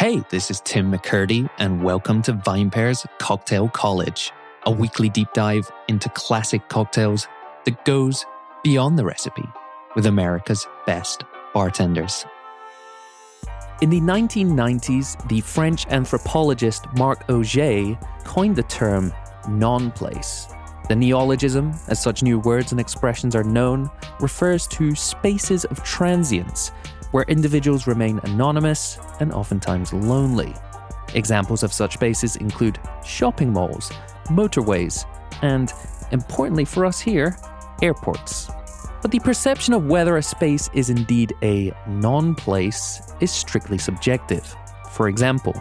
Hey, this is Tim McKirdy, and welcome to VinePair's Cocktail College, a weekly deep dive into classic cocktails that goes beyond the recipe with America's best bartenders. In the 1990s, the French anthropologist Marc Augé coined the term non place. The neologism, as such new words and expressions are known, refers to spaces of transience where individuals remain anonymous and oftentimes lonely. Examples of such spaces include shopping malls, motorways, and, importantly for us here, airports. But the perception of whether a space is indeed a non place is strictly subjective. For example,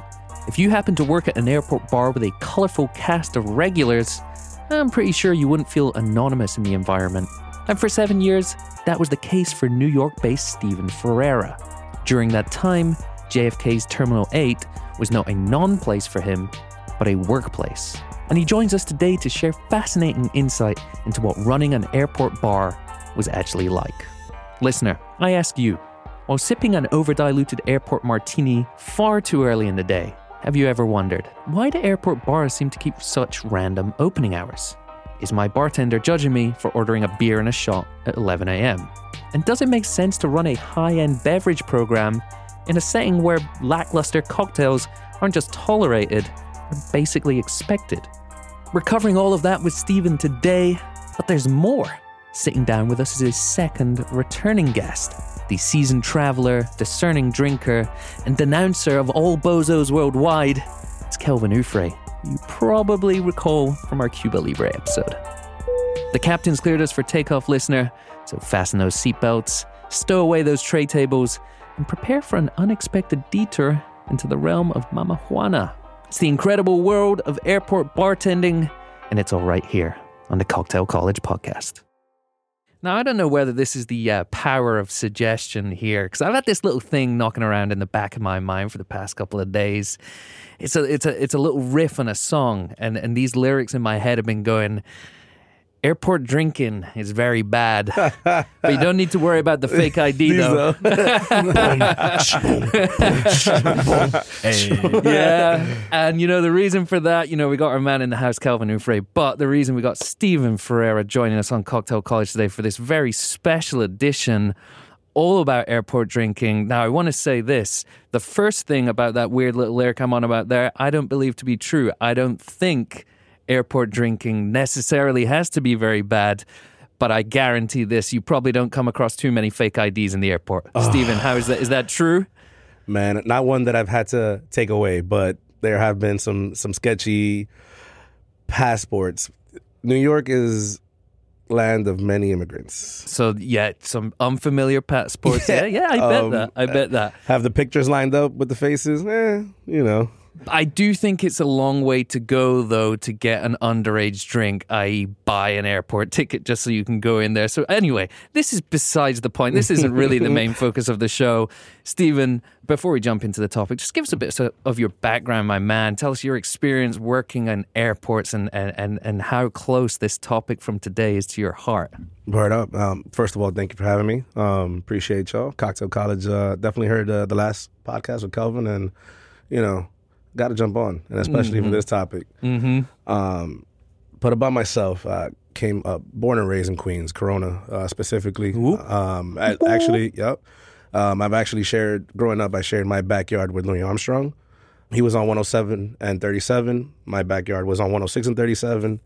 if you happen to work at an airport bar with a colourful cast of regulars, I'm pretty sure you wouldn't feel anonymous in the environment. And for seven years, that was the case for New York based Steven Ferreira. During that time, JFK's Terminal 8 was not a non place for him, but a workplace. And he joins us today to share fascinating insight into what running an airport bar was actually like. Listener, I ask you, while sipping an overdiluted airport martini far too early in the day, have you ever wondered why do airport bars seem to keep such random opening hours? Is my bartender judging me for ordering a beer and a shot at 11 a.m.? And does it make sense to run a high end beverage program in a setting where lackluster cocktails aren't just tolerated, they're basically expected? We're covering all of that with Steven today, but there's more. Sitting down with us is his second returning guest, the seasoned traveler, discerning drinker, and denouncer of all bozos worldwide. It's Kelvin Uffre you probably recall from our Cuba Libre episode. The captain's cleared us for takeoff, listener, so fasten those seatbelts, stow away those tray tables, and prepare for an unexpected detour into the realm of Mama Juana. It's the incredible world of airport bartending, and it's all right here on the Cocktail College podcast. Now, I don't know whether this is the uh, power of suggestion here, because I've had this little thing knocking around in the back of my mind for the past couple of days. It's a, it's a, it's a little riff on a song, and, and these lyrics in my head have been going, Airport drinking is very bad, but you don't need to worry about the fake ID though. yeah, and you know the reason for that, you know, we got our man in the house, Kelvin Uffre, but the reason we got Steven Ferreira joining us on Cocktail College today for this very special edition all about airport drinking. Now, I want to say this. The first thing about that weird little lyric I'm on about there, I don't believe to be true. I don't think airport drinking necessarily has to be very bad. But I guarantee this: you probably don't come across too many fake IDs in the airport. Oh. Steven, how is that? Is that true? Man, not one that I've had to take away, but there have been some some sketchy passports. New York is land of many immigrants. So yeah, some unfamiliar passports. Yeah, yeah, I bet um, that. I bet that. Have the pictures lined up with the faces. Eh, you know. I do think it's a long way to go, though, to get an underage drink, i.e., buy an airport ticket just so you can go in there. So, anyway, this is besides the point. This isn't really the main focus of the show. Steven, before we jump into the topic, just give us a bit of your background, my man. Tell us your experience working in airports and, and, and and how close this topic from today is to your heart. Word up. Um, first of all, thank you for having me. Um, appreciate y'all. Cocktail College, uh, definitely heard uh, the last podcast with Kelvin and, you know, got to jump on, and especially mm-hmm. for this topic. Mm-hmm. Um, but about myself, I came up, born and raised in Queens, Corona uh, specifically. Um, I, actually, yep. Um, I've actually shared, growing up, I shared my backyard with Louis Armstrong. He was on 107 and 37. My backyard was on 106 and 37.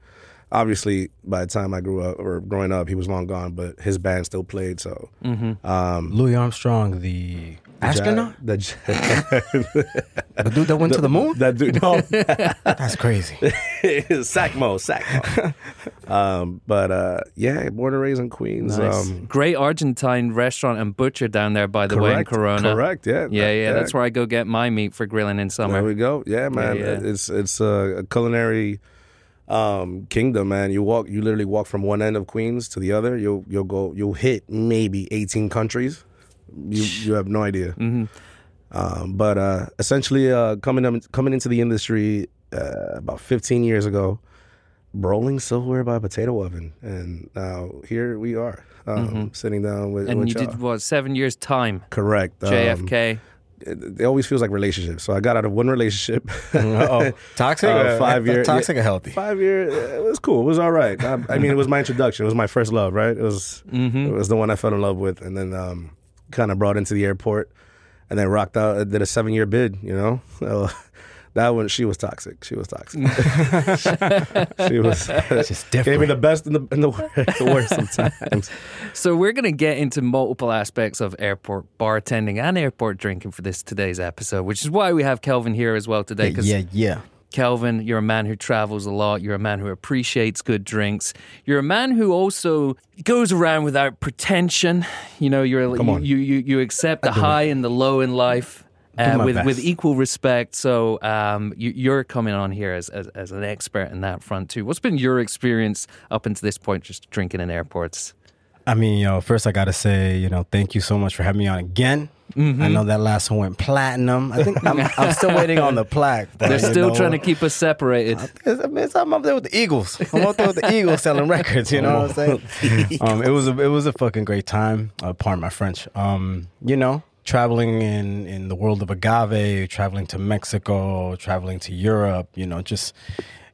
Obviously, by the time I grew up or growing up, he was long gone, but his band still played. So, mm-hmm. um, Louis Armstrong, the astronaut? The, the dude that went the, to the moon? That dude, no. That's crazy. Satchmo, Satchmo. Um, but uh, yeah, born and raised in Queens. Nice. Um, Great Argentine restaurant and butcher down there, by the correct, way, in Corona. Correct, yeah. Yeah, yeah, yeah, That's where I go get my meat for grilling in summer. There we go. Yeah, man. Yeah, yeah. It's, it's a culinary um, kingdom, man. You walk, you literally walk from one end of Queens to the other. You'll you'll go, you'll hit maybe eighteen countries you you have no idea. Mm-hmm. Um, but uh, essentially, uh, coming up, coming into the industry uh, about 15 years ago, rolling silverware by potato oven, and now here we are, um, mm-hmm. sitting down with. And with you y'all. did what? Seven years time. Correct. JFK. Um, it, it always feels like relationships. So I got out of one relationship. oh, toxic? Uh, five year- toxic or healthy? Five year, it was cool. It was all right. I, I mean, it was my introduction. It was my first love, right? It was Mm-hmm. it was the one I fell in love with, and then um, kind of brought into the airport, and then rocked out. Did a seven year bid. You know, so that one she was toxic. She was toxic. she was just different. gave me the best and the, and the, the worst sometimes. So we're going to get into multiple aspects of airport bartending and airport drinking for this today's episode, which is why we have Kelvin here as well today. Because yeah, yeah. Kelvin, you're a man who travels a lot. You're a man who appreciates good drinks. You're a man who also goes around without pretension. You know, you're you, you you you accept the high and the low in life. Uh, with best. with equal respect, so um, you, you're coming on here as, as as an expert in that front too. What's been your experience up until this point, just drinking in airports? I mean, yo, first I gotta say, you know, thank you so much for having me on again. Mm-hmm. I know that last one went platinum. I think I'm, I'm still waiting on the plaque. but, They're still know, trying to keep us separated. I mean, I'm up there with the Eagles. I'm up there with the Eagles selling records. You know what I'm saying? Um, it was a it was a fucking great time. Uh, pardon my French. Um, you know, traveling in in the world of agave, traveling to Mexico, traveling to Europe. You know, just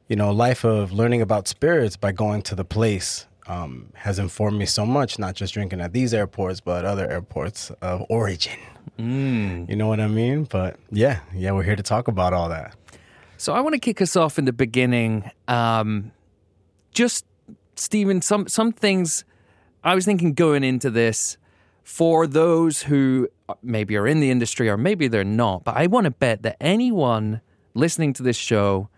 you know, life of learning about spirits by going to the place. Um, has informed me so much, not just drinking at these airports, but other airports of origin. You know what I mean? But yeah, yeah, we're here to talk about all that. So I want to kick us off in the beginning. Um, just Steven, some some things I was thinking going into this for those who maybe are in the industry or maybe they're not, but I want to bet that anyone listening to this show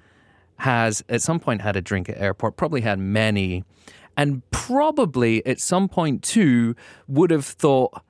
has at some point had a drink at airport, probably had many, and probably at some point too would have thought,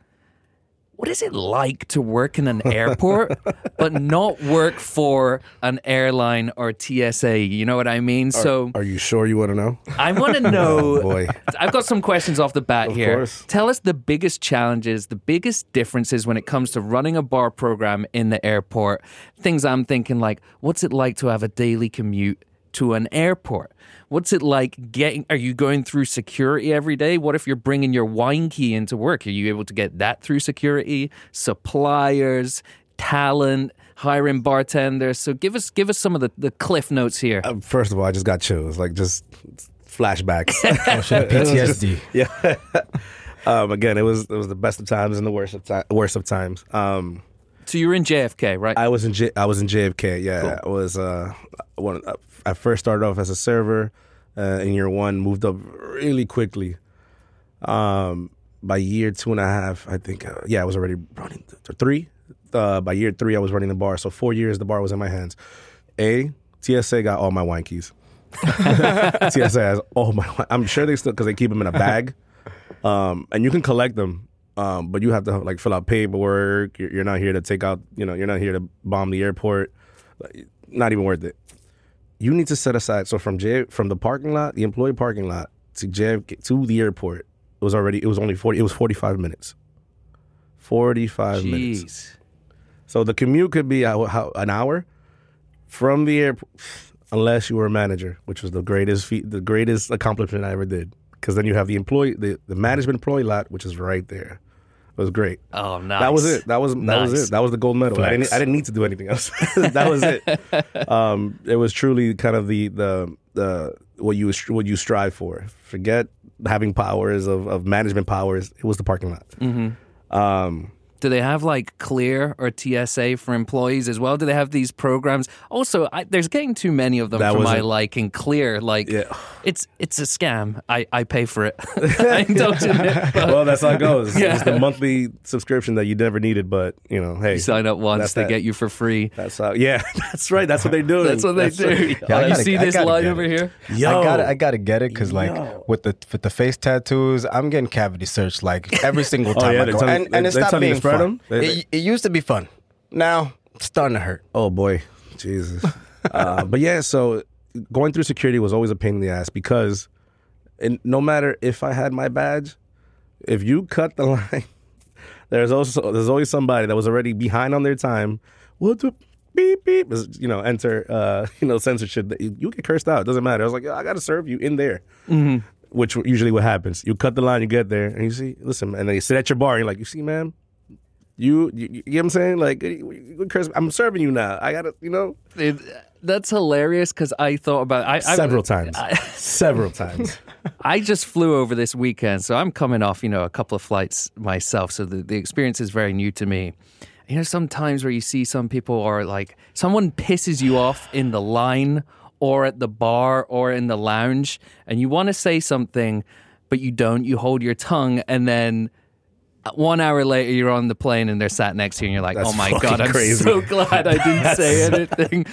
what is it like to work in an airport but not work for an airline or TSA? You know what I mean? so Are you sure you want to know? I want to oh, know. Oh, boy. I've got some questions off the bat Of here. course. Tell us the biggest challenges, the biggest differences when it comes to running a bar program in the airport. Things I'm thinking like, what's it like to have a daily commute to an airport? What's it like getting? Are you going through security every day? What if you're bringing your wine key into work? Are you able to get that through security? Suppliers, talent, hiring bartenders. So give us give us some of the, the cliff notes here. Uh, First of all, I just got chills, like just flashbacks. Oh, shit, PTSD. yeah. um, again, it was it was the best of times and the worst of ti- worst of times. Um, So you're in JFK, right? I was in J- I was in JFK. Yeah, I was uh, one. I first started off as a server uh, in year one, moved up really quickly. Um, by year two and a half, I think. Uh, yeah, I was already running th- three. Uh, by year three, I was running the bar. So four years, the bar was in my hands. A TSA got all my wine keys. TSA has all my. wi- I'm sure they still because they keep them in a bag, um, and you can collect them. Um, but you have to like fill out paperwork. You're, you're not here to take out. You know, you're not here to bomb the airport. Like, Not even worth it. You need to set aside. So from J from the parking lot, the employee parking lot to JFK to the airport, it was already. It was only forty. It was forty five minutes. Forty five minutes. So the commute could be how, how, an hour from the airport, unless you were a manager, which was the greatest feat, the greatest accomplishment I ever did. Because then you have the employee, the, the management employee lot, which is right there. It was great. Oh, nice. That was it. That was that was it. That was the gold medal. I didn't, I didn't need to do anything else. that was it. Um, it was truly kind of the the the what you what you strive for. Forget having powers of, of management powers. It was the parking lot. Mm-hmm. Um, Do they have like Clear or TSA for employees as well? Do they have these programs? Also, I, there's getting too many of them That for was my a- liking. Clear, like Yeah. it's it's a scam. I, I pay for it. I indulge in it. But well, that's how it goes. Yeah. It's the monthly subscription that you never needed, but you know, hey, you sign up once, they that. get you for free. That's how. Yeah, that's right. That's what they're doing. That's what they do. what- Yeah, I you gotta- see I this gotta line over here? Yo, I gotta, I gotta get it because like Yo. with the with the face tattoos, I'm getting cavity searched like every single time Oh, time yeah, I they're go, telling- and, and it's not telling being fun. them? They- It, it used to be fun. Now it's starting to hurt. Oh boy, Jesus. uh, but yeah, so going through security was always a pain in the ass because, and no matter if I had my badge, if you cut the line, there's also there's always somebody that was already behind on their time. What the beep beep? You know, enter uh, you know censorship. You, get cursed out. It doesn't matter. I was like, I got to serve you in there. Which usually what happens. You cut the line, you get there, and you see, listen, and they sit at your bar. And you're like, you see, man, You, you, you know what I'm saying? Like, eh, Chris, I'm serving you now. I gotta, you know, It- that's hilarious because I thought about I, I several times, several times. I just flew over this weekend, so I'm coming off, you know, a couple of flights myself. So the, the experience is very new to me. You know, sometimes where you see some people are like, someone pisses you off in the line or at the bar or in the lounge, and you want to say something, but you don't. You hold your tongue, and then Uh, one hour later, you're on the plane and they're sat next to you, and you're like, That's oh my God, I'm crazy. so glad I didn't say anything.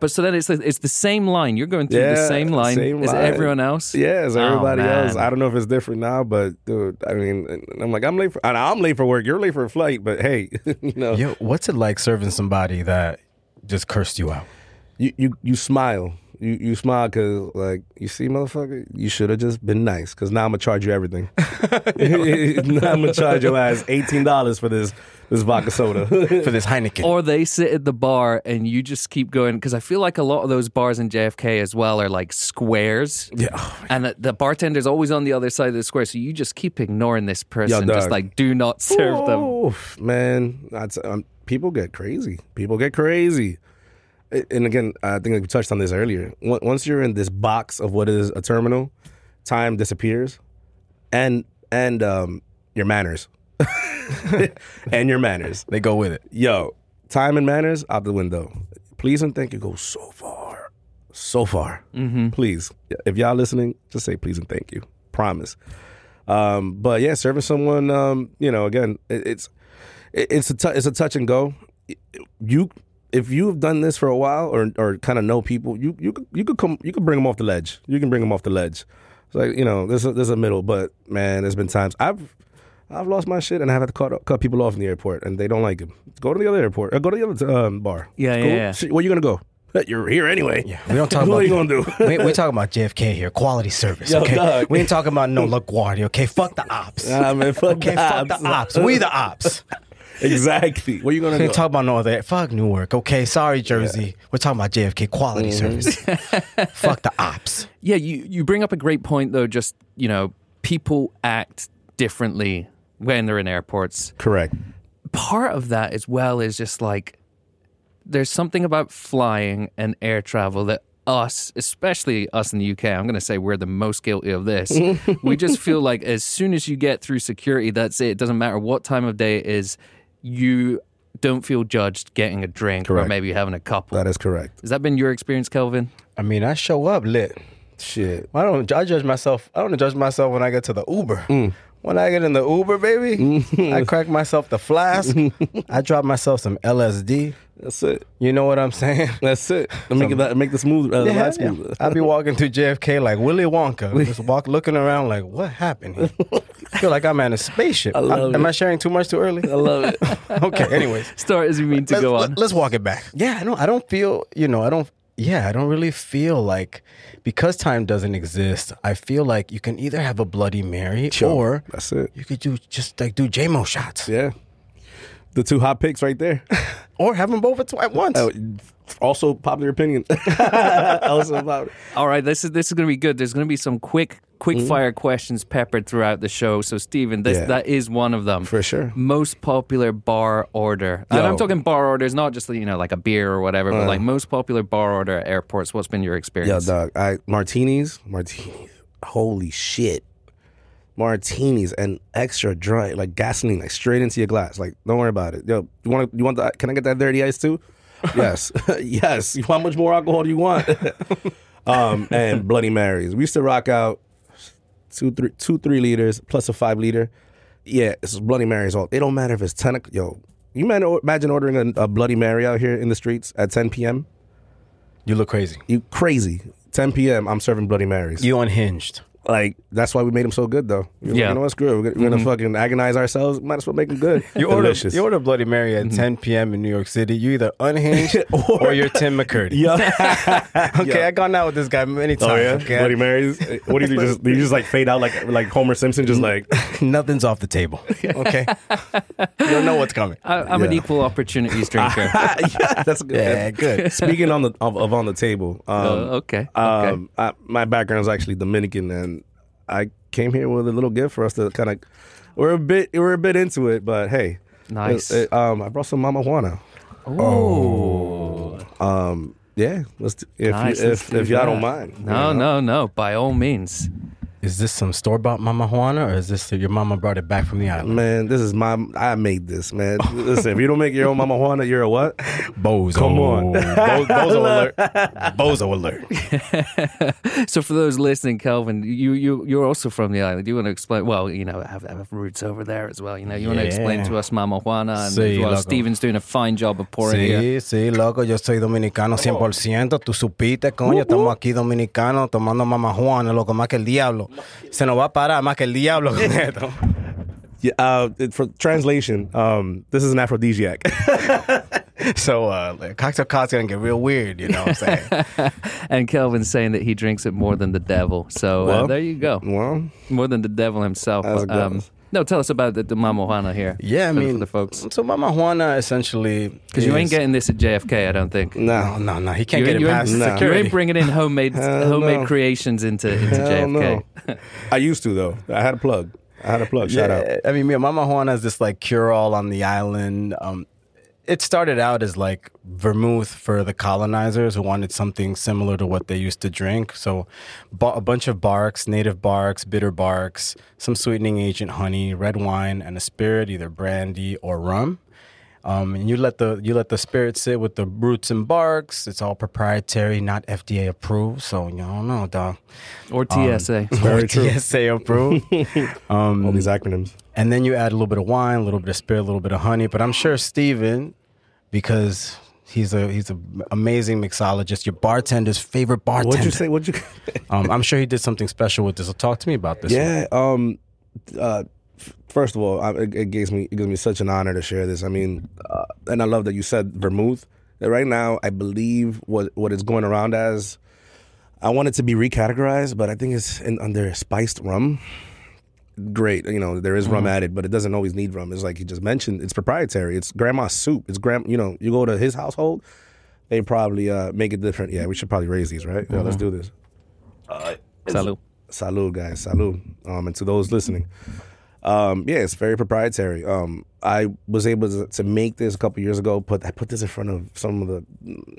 But so then it's the- it's the same line. You're going through the same line same as line. everyone else. Yeah, as Oh, everybody else. I don't know if it's different now, but dude, I mean, I'm like, I'm late for, and I'm late for work. You're late for a flight, but hey, you know, Yo, what's it like serving somebody that just cursed you out? you you you smile. You you smile because like you see, motherfucker, you should have just been nice. Because now I'm gonna charge you everything. now I'm gonna charge your ass eighteen dollars for this this vodka soda. For this Heineken. Or they sit at the bar and you just keep going because I feel like a lot of those bars in JFK as well are like squares. yeah, oh, And the- the bartender's always on the other side of the square, so you just keep ignoring this person, just like do not serve them. Man, that's, um, people get crazy. People get crazy. And again, I think we touched on this earlier. Once you're in this box of what is a terminal, time disappears, and and um, your manners, and your manners. they go with it. Yo, time and manners out the window. Please and thank you go so far, so far. Mm-hmm. Please, if y'all listening, just say please and thank you. Promise. Um, but yeah, serving someone, um, you know, again, it, it's it, it's a tou- it's a touch and go. You if you've done this for a while or or kind of know people, you you could you could come you could bring them off the ledge. You can bring them off the ledge. It's like you know, there's a, there's a middle, but man, there's been times I've I've lost my shit and I have had to cut cut people off in the airport and they don't like it. Go to the other airport or go to the other um, bar. Yeah, It's yeah, yeah. Shit, Where you gonna go? You're here anyway. Yeah, we don't talk what about are you gonna do? we, we talking about JFK here, quality service. Yo, okay, dog. we ain't talking about no LaGuardia. Okay, fuck the ops. Nah, man, fuck okay, the fuck ops. the ops. We the ops. Exactly. Where you gonna We go? ain't about no other. Fuck Newark. Okay, sorry Jersey. We're talking about JFK quality Mm-hmm. service. fuck the ops. Yeah, you, you bring up a great point though. Just you know, people act differently when they're in airports. Correct. Part of that as well is just like there's something about flying and air travel that us, especially us in the UK, I'm going to say we're the most guilty of this. we just feel like as soon as you get through security, that's it. It doesn't matter what time of day it is, you don't feel judged getting a drink or Correct. maybe having a couple. That is correct. Has that been your experience, Kelvin? I mean, I show up lit. Shit. I don't. I judge myself. I don't judge myself when I get to the Uber. Mm. When I get in the Uber, baby, I crack myself the flask. I drop myself some LSD. That's it. You know what I'm saying? That's it. To make it make the smooth uh, Yeah, yeah. I'll be walking through JFK like Willy Wonka, just walk looking around like, what happened? Here? I feel like I'm in a spaceship. I love am it. I sharing too much too early? I love it. okay. Anyways, Start as you mean to let's, go on. let- let's walk it back. Yeah, I don't. I don't feel. You know, I don't. Yeah, I don't really feel like because time doesn't exist. I feel like you can either have a Bloody Mary or That's it. you could do just like do JMO shots Yeah. The two hot picks right there. or have them both at, once. Oh, also popular opinion. also popular. All right, this is this is going to be good. There's going to be some quick quick mm-hmm. fire questions peppered throughout the show. So, Steven, this Yeah. that is one of them For sure. Most popular bar order, and I'm talking bar orders, not just you know like a beer or whatever, but uh. like most popular bar order at airports. What's been your Yo, experience? dog. I martinis, martinis. Holy shit. Martinis and extra dry, like gasoline, like straight into your glass. Like, don't worry about it. Yo, you want you want that? Can I get that dirty ice too? yes, yes. How much more alcohol do you want? um, and Bloody Marys. We used to rock out two, three, two, three liters plus a five liter. Yeah, it's Bloody Marys. All it don't matter if it's ten. o'c- Yo, you man, imagine ordering a, a Bloody Mary out here in the streets at ten p.m. you look crazy. You crazy. 10 p.m. I'm serving Bloody Marys. You unhinged. Like that's why we made them so good, though. We're like, Yeah. you know what's good? We're, gonna- we're gonna fucking agonize ourselves. Might as well make them good. You order, you order Bloody Mary at 10 p.m. in New York City. You either unhinged or, you're Tim McKirdy. yeah. Okay, Yeah. I gone out with this guy many times. Oh yeah, okay? Bloody Marys. What do you do? Just do you just like fade out like like Homer Simpson? Just like Nothing's off the table. Okay, you don't know what's coming. I, I'm an equal opportunities drinker. yeah, that's good. Yeah, good. Speaking on the of, of on the table, um, Uh, okay, okay. Um, I, my background is actually Dominican, and I came here with a little gift for us to kind of. We're a bit we're a bit into it, but hey, Nice. It- it- um, I brought some Mama Juana. Oh, Um, yeah, let's do, if nice. you, if do if y'all that. don't mind. you No, know? no, no. By all means. Is this some store bought Mama Juana or is this your mama brought it back from the island? Man, this is my. I made this, man. Listen, if you don't make your own Mama Juana, you're a what? Bozo. Come on. Bo- Bozo alert. Bozo alert. So for those listening, Kelvin, you you you're also from the island. Do you want to explain? Well, you know, have have roots over there as well. You know, you want to explain to us Mama Juana, and Sí, well. Steven's doing a fine job of pouring here. Sí, sí, loco, yo soy dominicano 100%. Tú supiste, coño, estamos aquí dominicanos tomando Mama Juana, loco, más que el diablo. Se nos va a parar más que el diablo con esto. Yeah, uh, for translation, um, this is an aphrodisiac. So, uh, like, cocktail cot's gonna get real weird, you know what I'm saying? And Kelvin's saying that he drinks it more than the devil. So uh, there you go, well, more than the devil himself. As it But, um, goes. No, tell us about the, the Mama Juana here. yeah, I mean, for the folks, So, Mama Juana essentially. because you ain't getting this at JFK, I don't think. no, No, no, no. He can't You get it past ain't, No. you ain't bringing in homemade Hell homemade no. creations into into Hell JFK. no. I used to though. I had a plug. I had a plug. Shout out. I mean, yeah, Mama Juana is this like cure all on the island. Um, it started out as like vermouth for the colonizers who wanted something similar to what they used to drink. So, a bunch of barks, native barks, bitter barks, some sweetening agent, honey, red wine, and a spirit, either brandy or rum. Um, and you let the you let the spirit sit with the roots and barks. It's all proprietary, not FDA approved. So you don't know, dog. Or TSA. Very true. TSA approved. um, All these acronyms. and then you add a little bit of wine, a little bit of spirit, a little bit of honey. But I'm sure Steven, because he's a he's an amazing mixologist, your bartender's favorite bartender. What'd you say? What'd you? Um, I'm sure he did something special with this. So talk to me about this. one. yeah. Um. Uh. F- First of all, I, it, it gives me it gives me such an honor to share this. I mean, uh, and I love that you said vermouth. That right now, I believe what what it's going around as. I want it to be recategorized, but I think it's in, under spiced rum. Great, you know there is rum added, but it doesn't always need rum. It's like you just mentioned. It's proprietary. It's grandma's soup. It's grand. You know, you go to his household, they probably uh, make it different. Yeah, we should probably raise these, right? Yeah, let's do this. Salud. Salud, guys. Salud. Um, and to those listening, um, yeah, it's very proprietary. Um, I was able to, to make this a couple years ago. Put I put this in front of some of the,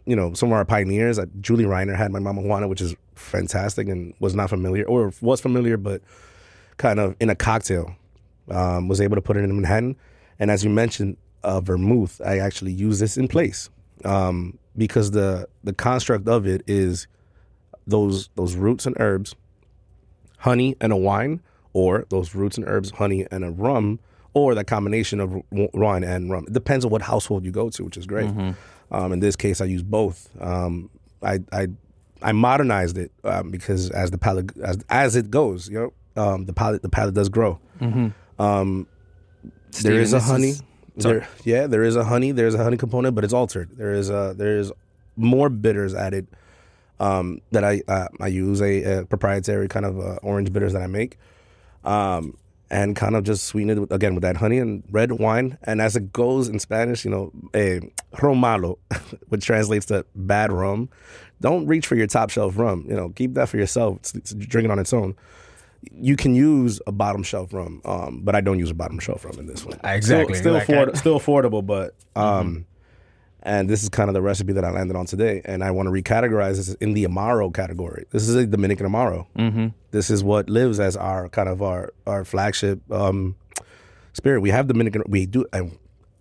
you know, some of our pioneers. Uh, Julie Reiner had my Mama Juana, which is fantastic, and was not familiar or was familiar, but kind of in a cocktail. Um, was able to put it in Manhattan, and as you mentioned, uh, vermouth. I actually use this in place um, because the the construct of it is those those roots and herbs honey and a wine, or those roots and herbs, honey and a rum, or that combination of wine and rum. It depends on what household you go to, which is great. Um, in this case, I use both. Um, I, I I modernized it um, because as the palate as as it goes, you know, um, the palate the palate does grow. Um, there Steven, is a honey. is- there, yeah, there is a honey. There's a honey component, but it's altered. There is a there is more bitters added um, that I uh, I use a, a proprietary kind of uh, orange bitters that I make, um, and kind of just sweeten it with, again with that honey and red wine. And as it goes in Spanish, you know, a ron malo, which translates to bad rum. Don't reach for your top shelf rum. You know, keep that for yourself. It's, it's drink it on its own. You can use a bottom shelf rum, um, but I don't use a bottom shelf rum in this one. Exactly. Still, still, Like, afford, I- still affordable, but um, and this is kind of the recipe that I landed on today. And I want to recategorize this in the Amaro category. This is a Dominican Amaro. Mm-hmm. This is what lives as our kind of our our flagship um, spirit. We have Dominican. We do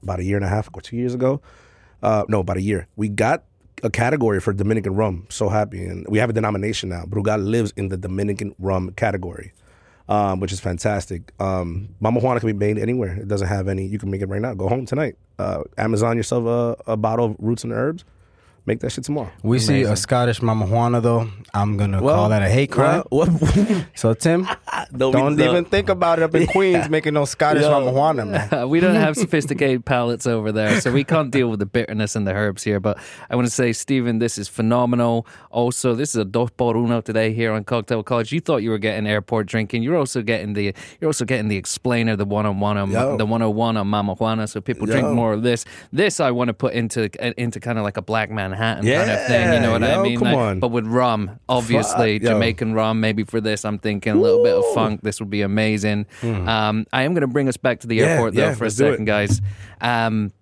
about a year and a half or two years ago. Uh, no, about a year. We got a category for Dominican rum. So happy, and we have a denomination now. Brugal lives in the Dominican rum category, um, which is fantastic. Um, Mama Juana can be made anywhere. It doesn't have any. You can make it right now. Go home tonight. Uh, Amazon yourself a, a bottle of roots and herbs. Make that shit tomorrow. We see a Scottish Mama Juana though. I'm gonna call that a hate crime. Well, what- So Tim, Don't don't, be- even think about it up in Queens making no Scottish Yo. Mama Juana, man. Uh, we don't have sophisticated palates over there, so we can't deal with the bitterness and the herbs here. But I want to say, Steven, this is phenomenal. Also, this is a dos por uno today here on Cocktail College. You thought you were getting airport drinking. You're also getting the you're also getting the explainer, the one on one on Yo. the one on one on Mama Juana. So people drink more of this. This I want to put into into kind of like a black man Manhattan kind of thing. You know what Yeah, I mean? come Like, on. But with rum, obviously Fuck, yo. Jamaican rum. Maybe for this, I'm thinking a little bit of funk. This would be amazing. Um, I am going to bring us back to the. Yeah, airport though yeah, for a let's do it. second, guys. Um,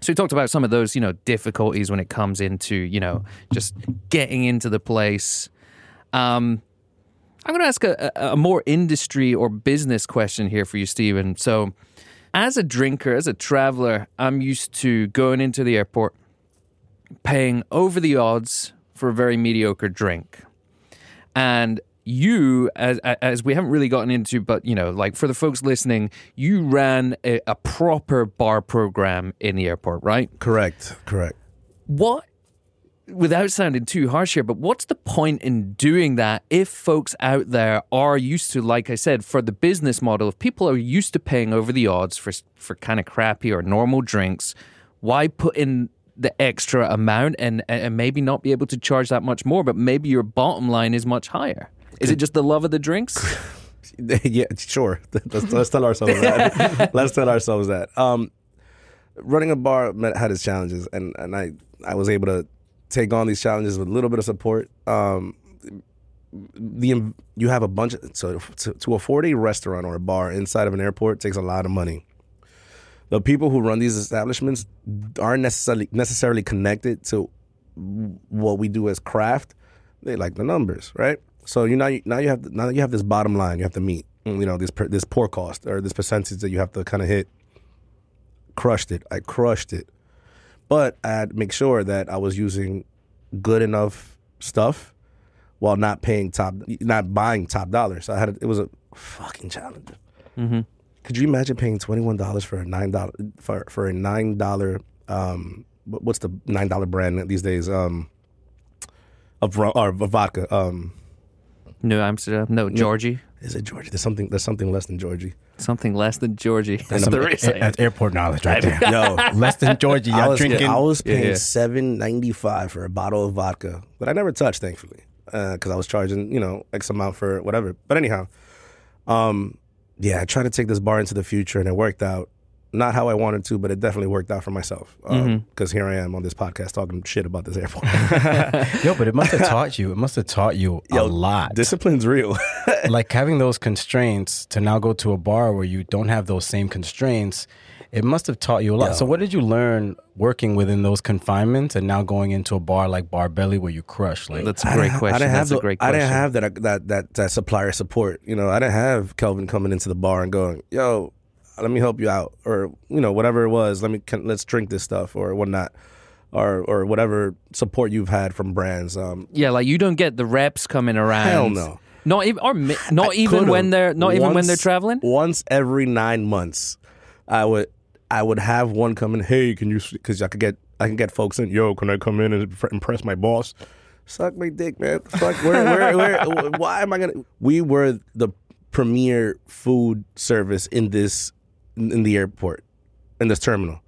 so we talked about some of those, you know, difficulties when it comes into, you know, just getting into the place. Um, I'm going to ask a, a, a more industry or business question here for you, Steven. So, as a drinker, as a traveler, I'm used to going into the airport, paying over the odds for a very mediocre drink. And you, as, as we haven't really gotten into, but you know, like for the folks listening, you ran a, a proper bar program in the airport, right? Correct. Correct. What, without sounding too harsh here, but what's the point in doing that if folks out there are used to, like I said, for the business model, if people are used to paying over the odds for for kind of crappy or normal drinks, why put in the extra amount and and maybe not be able to charge that much more, but maybe your bottom line is much higher? Is it just the love of the drinks? yeah, sure. Let's, let's tell ourselves that. let's tell ourselves that. Um, running a bar had its challenges, and, and I I was able to take on these challenges with a little bit of support. Um, the you have a bunch of so to, to afford a restaurant or a bar inside of an airport takes a lot of money. The people who run these establishments aren't necessarily necessarily connected to what we do as craft. They like the numbers, right? So you now you, now you have now you have this bottom line you have to meet. You know this per, this poor cost or this percentage that you have to kind of hit. Crushed it. I crushed it, but I had to make sure that I was using good enough stuff while not paying top, not buying top dollar. So I had it was a fucking challenge. Mm-hmm. Could you imagine paying twenty one dollars for a nine dollar for for a nine dollar um what's the nine dollar brand these days um of rum or of vodka um New Amsterdam, no Georgi, is it Georgi? There's something there's something less than Georgi. something less than Georgi. That's Some- the risk. That's airport knowledge right there. Yo, Less than Georgi. I Y'all was, drinking. I was paying yeah. seven ninety five for a bottle of vodka, but I never touched, thankfully, because I was charging you know X amount for whatever. But anyhow, um, yeah, I tried to take this bar into the future, and it worked out. Not how I wanted to, but it definitely worked out for myself. Um, mm-hmm. Because here I am on this podcast talking shit about this airport. Yo, but it must have taught you. It must have taught you a lot. Discipline's real. like having those constraints to now go to a bar where you don't have those same constraints. It must have taught you a lot. Yo. So, what did you learn working within those confinements and now going into a bar like Bar Belly where you crush? Like, That's a great didn't- question. I didn't That's have a the- great I didn't have that, that that that supplier support. You know, I didn't have Kelvin coming into the bar and going, "Yo, let me help you out," or you know, whatever it was. Let me can, let's drink this stuff or whatnot, or or whatever support you've had from brands. Um, Yeah, like you don't get the reps coming around. Hell no. Not even, or mi- not I even when they're not even when they're traveling. Once every nine months, I would I would have one come in. Hey, can you? Because I could get I can get folks in. Yo, can I come in and impress my boss? Suck my dick, man. Fuck. Where, where, where, why am I gonna? We were the premier food service in this in the airport in this terminal.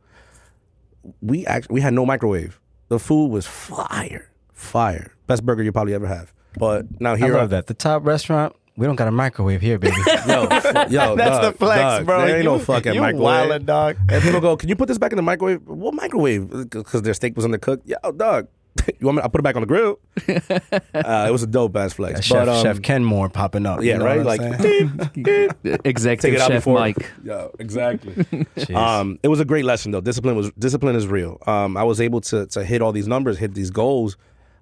We actually we had no microwave. The food was fire, fire. Best burger you probably ever have. But now here I love that. The top restaurant, we don't got a microwave here, baby. Yo, yo, That's dog, the flex, dog. bro. There ain't no You- fucking you microwave. wildin', dog. And people go, "Can you put this back in the microwave?" What microwave? Because their steak was undercooked. Yo, dog. You want me? I put it back on the grill. uh, it was a dope ass flex. Chef, but, um, Chef Kenmore popping up. you yeah, know right. Like, saying? beep, beep. Executive chef before. Mike. Yeah, exactly. Um, it was a great lesson though. Discipline was discipline is real. Um, I was able to to hit all these numbers, hit these goals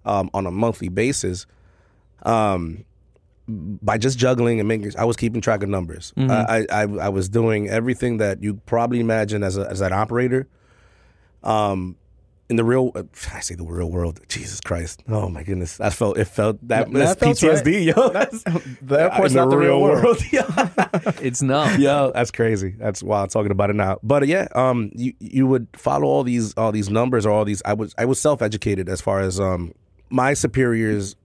um, on a monthly basis. Um, by just juggling and making, I was keeping track of numbers. I, I I was doing everything that you probably imagine as a, as an operator. Um, in the real, I say the real world. Jesus Christ! Oh my goodness! I felt it felt that No, that's that PTSD, yo. That's, the airport's not the real world. yeah. It's not. Yo, that's crazy. That's wild talking about it now. But yeah, um, you you would follow all these all these numbers or all these. I was I was self educated as far as um my superiors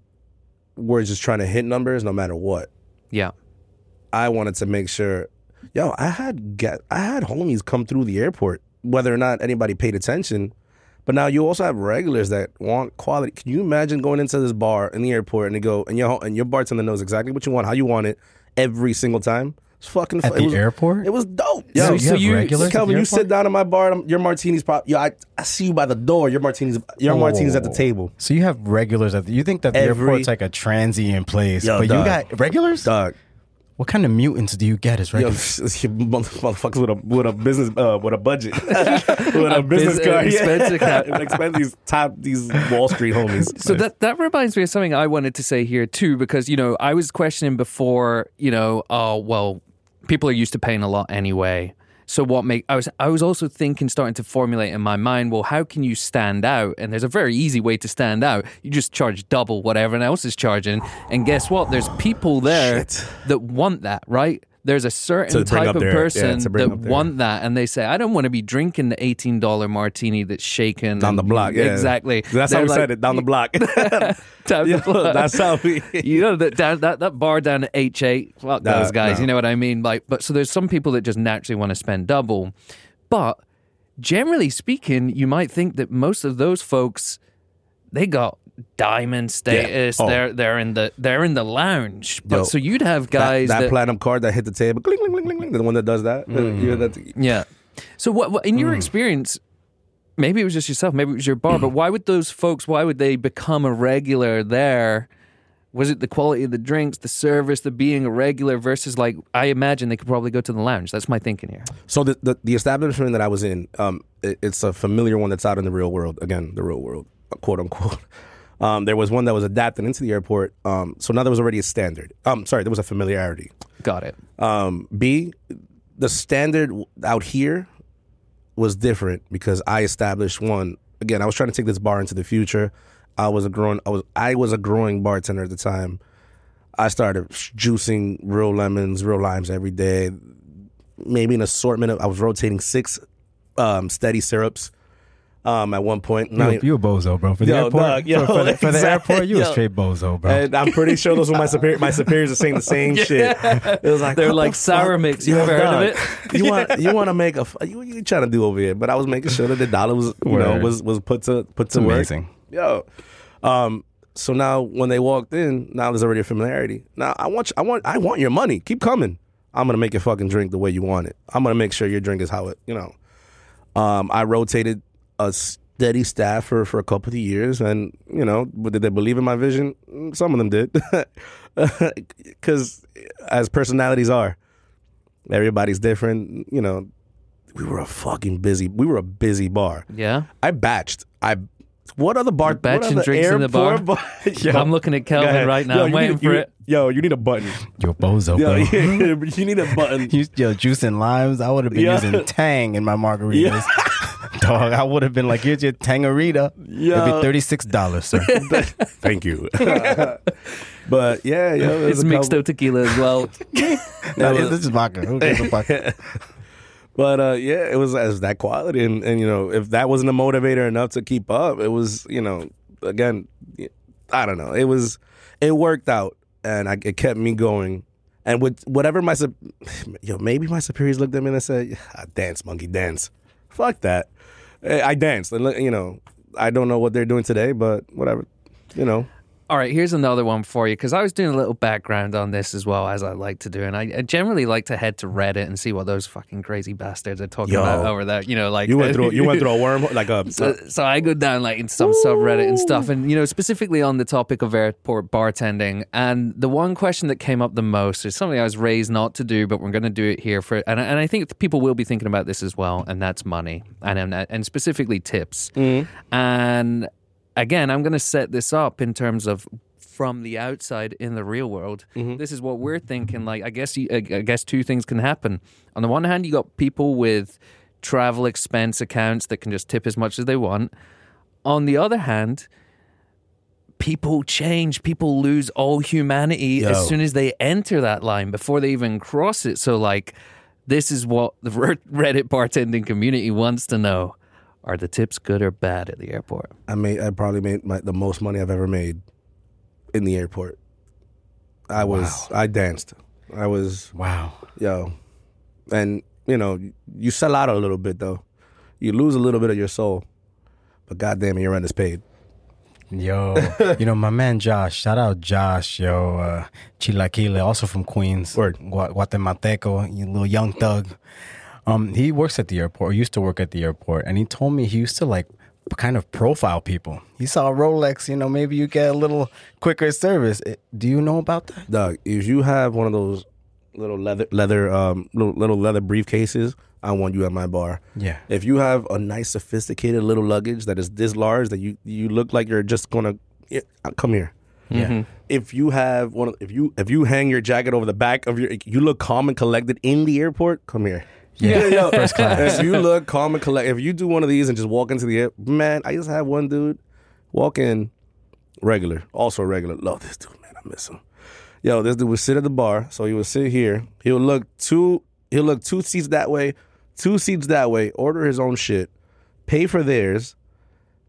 were just trying to hit numbers no matter what. Yeah. I wanted to make sure. Yo, I had get I had homies come through the airport, whether or not anybody paid attention. But now you also have regulars that want quality. Can you imagine going into this bar in the airport and you go and your and your bartender knows exactly what you want, how you want it, every single time? It's fucking At it the was, airport? It was dope. So Yo, you so you- regulars at the Kelvin, you sit down at my bar. I'm- Your martini's pop. Yo, I, I see you by the door. Your martini's your martini's at the Oh. table. So you have regulars at the, you think that the Every- airport's like a transient place, Yo, but dog. you got regulars? Dog. What kind of mutants do you get as Yo, regulars? motherfuckers with a with a business uh, with a budget, with a, A business bus- card, expense account. yeah, expense these top these Wall Street homies. So that that reminds me of something I wanted to say here too, because you know I was questioning before, you know, oh well, people are used to paying a lot anyway. So what make I was I was also thinking, starting to formulate in my mind, well, how can you stand out? And there's a very easy way to stand out. You just charge double what everyone else is charging, and guess what? There's people there Shit. that want that, right? There's a certain type of their- person bring that want that, and they say, "I don't want to be drinking the eighteen dollar martini that's shaken down the block, yeah, exactly." That's how They're we like, said it. Down the block. down Yo, the block. that's how we. you know that down that, that bar down at H eight. Fuck Nah, those guys. no. You know what I mean? Like, but so there's some people that just naturally want to spend double, but generally speaking, you might think that most of those folks they got diamond status. Oh. They're they're in the they're in the lounge. But Yo, so you'd have guys that that, platinum card that hit the table, cling, cling, cling, cling, the one that does that. Uh, you know, that yeah. So what, what in your experience? Maybe it was just yourself. Maybe it was your bar. but why would those folks? Why would they become a regular there? Was it the quality of the drinks, the service, the being a regular versus like I imagine they could probably go to the lounge. That's my thinking here. So the, the the establishment that I was in, um, it, it's a familiar one that's out in the real world. Again, the real world, quote unquote. Um, there was one that was adapted into the airport. Um, so now there was already a standard. Um, sorry, there was a familiarity. Got it. Um, B, the standard out here was different because I established one. Again, I was trying to take this bar into the future. I was a growing. I was I was a growing bartender at the time. I started juicing real lemons, real limes every day. Maybe an assortment of. I was rotating six um, steady syrups. Um, at one point, You, Now- you a bozo, bro. For the Yo, airport, dog, yo, for, for the, for the airport, you a straight bozo, bro. and I'm pretty sure those were my superior, my superiors are saying the same shit. It was like They're like the sour fuck? mix. You Yo, ever heard of it? You want you want to make a f- you you trying to do over here? But I was making sure that the dollar was you know was was put to put to It's work. amazing. Yo, um, so now when they walked in, now there's already a familiarity. Now I want you, I want I want your money. Keep coming. I'm gonna make your fucking drink the way you want it. I'm gonna make sure your drink is how it you know. Um, I rotated a steady staff for, for a couple of years, and you know, did they believe in my vision? Mm, Some of them did, because as personalities are, everybody's different. You know, we were a fucking busy. We were a busy bar. Yeah. I batched. I what other bar? You're batching what drinks in the bar? airport Yo, I'm looking at go Kelvin right now. Yo, I'm waiting need- for you- it. Yo, you need a button. You a bozo, Yo, bro. you need a button. You- Yo, juice and limes. I would have been Yeah. using Tang in my margaritas. Dog, I would have been like, here's your Tangarita. It'd be thirty six dollars, sir. Thank you. but yeah, yo, it was It's mixed couple- out tequila as well. no, this is vodka. Who gives a fuck? But uh, yeah, it was as that quality, and, and you know, if that wasn't a motivator enough to keep up, it was you know, again, I don't know, it was, it worked out, and I, it kept me going, and with whatever my, sup- yo, maybe my superiors looked at me and said, ah, "Dance, monkey, dance." Fuck that, I danced, and you know, I don't know what they're doing today, but whatever, you know. All right, here's another one for you because I was doing a little background on this as well as I like to do, and I, I generally like to head to Reddit and see what those fucking crazy bastards are talking Yo. about over there. You know, like You went through, you went through a worm, like a. So, so I go down like in some subreddit and stuff, and you know specifically on the topic of airport bartending. And the one question that came up the most is something I was raised not to do, but we're going to do it here for. And, and I think people will be thinking about this as well, and that's money, and and, and specifically tips. Mm-hmm. And again, I'm going to set this up in terms of from the outside in the real world. Mm-hmm. This is what we're thinking. Like, I guess, you, I I guess two things can happen. On the one hand, you got people with travel expense accounts that can just tip as much as they want. On the other hand, people change. People lose all humanity Yo. as soon as they enter that line before they even cross it. So, like, this is what the Reddit bartending community wants to know: Are the tips good or bad at the airport? I made I probably made my, the most money I've ever made in the airport. I was I danced. I was Wow. yo, and you know you sell out a little bit though. You lose a little bit of your soul, but goddamn, it, your rent is paid. Yo, you know my man Josh. Shout out Josh, yo, uh, Chilaquile, also from Queens. Word. Gua- Guatemateco, you little young thug. Um, he works at the airport, or used to work at the airport, and he told me he used to like kind of profile people. He saw a Rolex, you know, maybe you get a little quicker service. Eh, Do you know about that? Doug, if you have one of those little leather leather um little, little leather briefcases, I want you at my bar. Yeah. If you have a nice sophisticated little luggage that is this large that you you look like you're just gonna yeah, come here. Yeah. If you have one, of, if you if you hang your jacket over the back of your, you look calm and collected in the airport. Come here. Yeah. First class. If you look calm and collect, if you do one of these and just walk into the air, man, I just had one dude walk in regular, also regular. Love this dude, man. I miss him. Yo, this dude would sit at the bar, so he would sit here. He'll look two, he'll look two seats that way, two seats that way. Order his own shit, pay for theirs,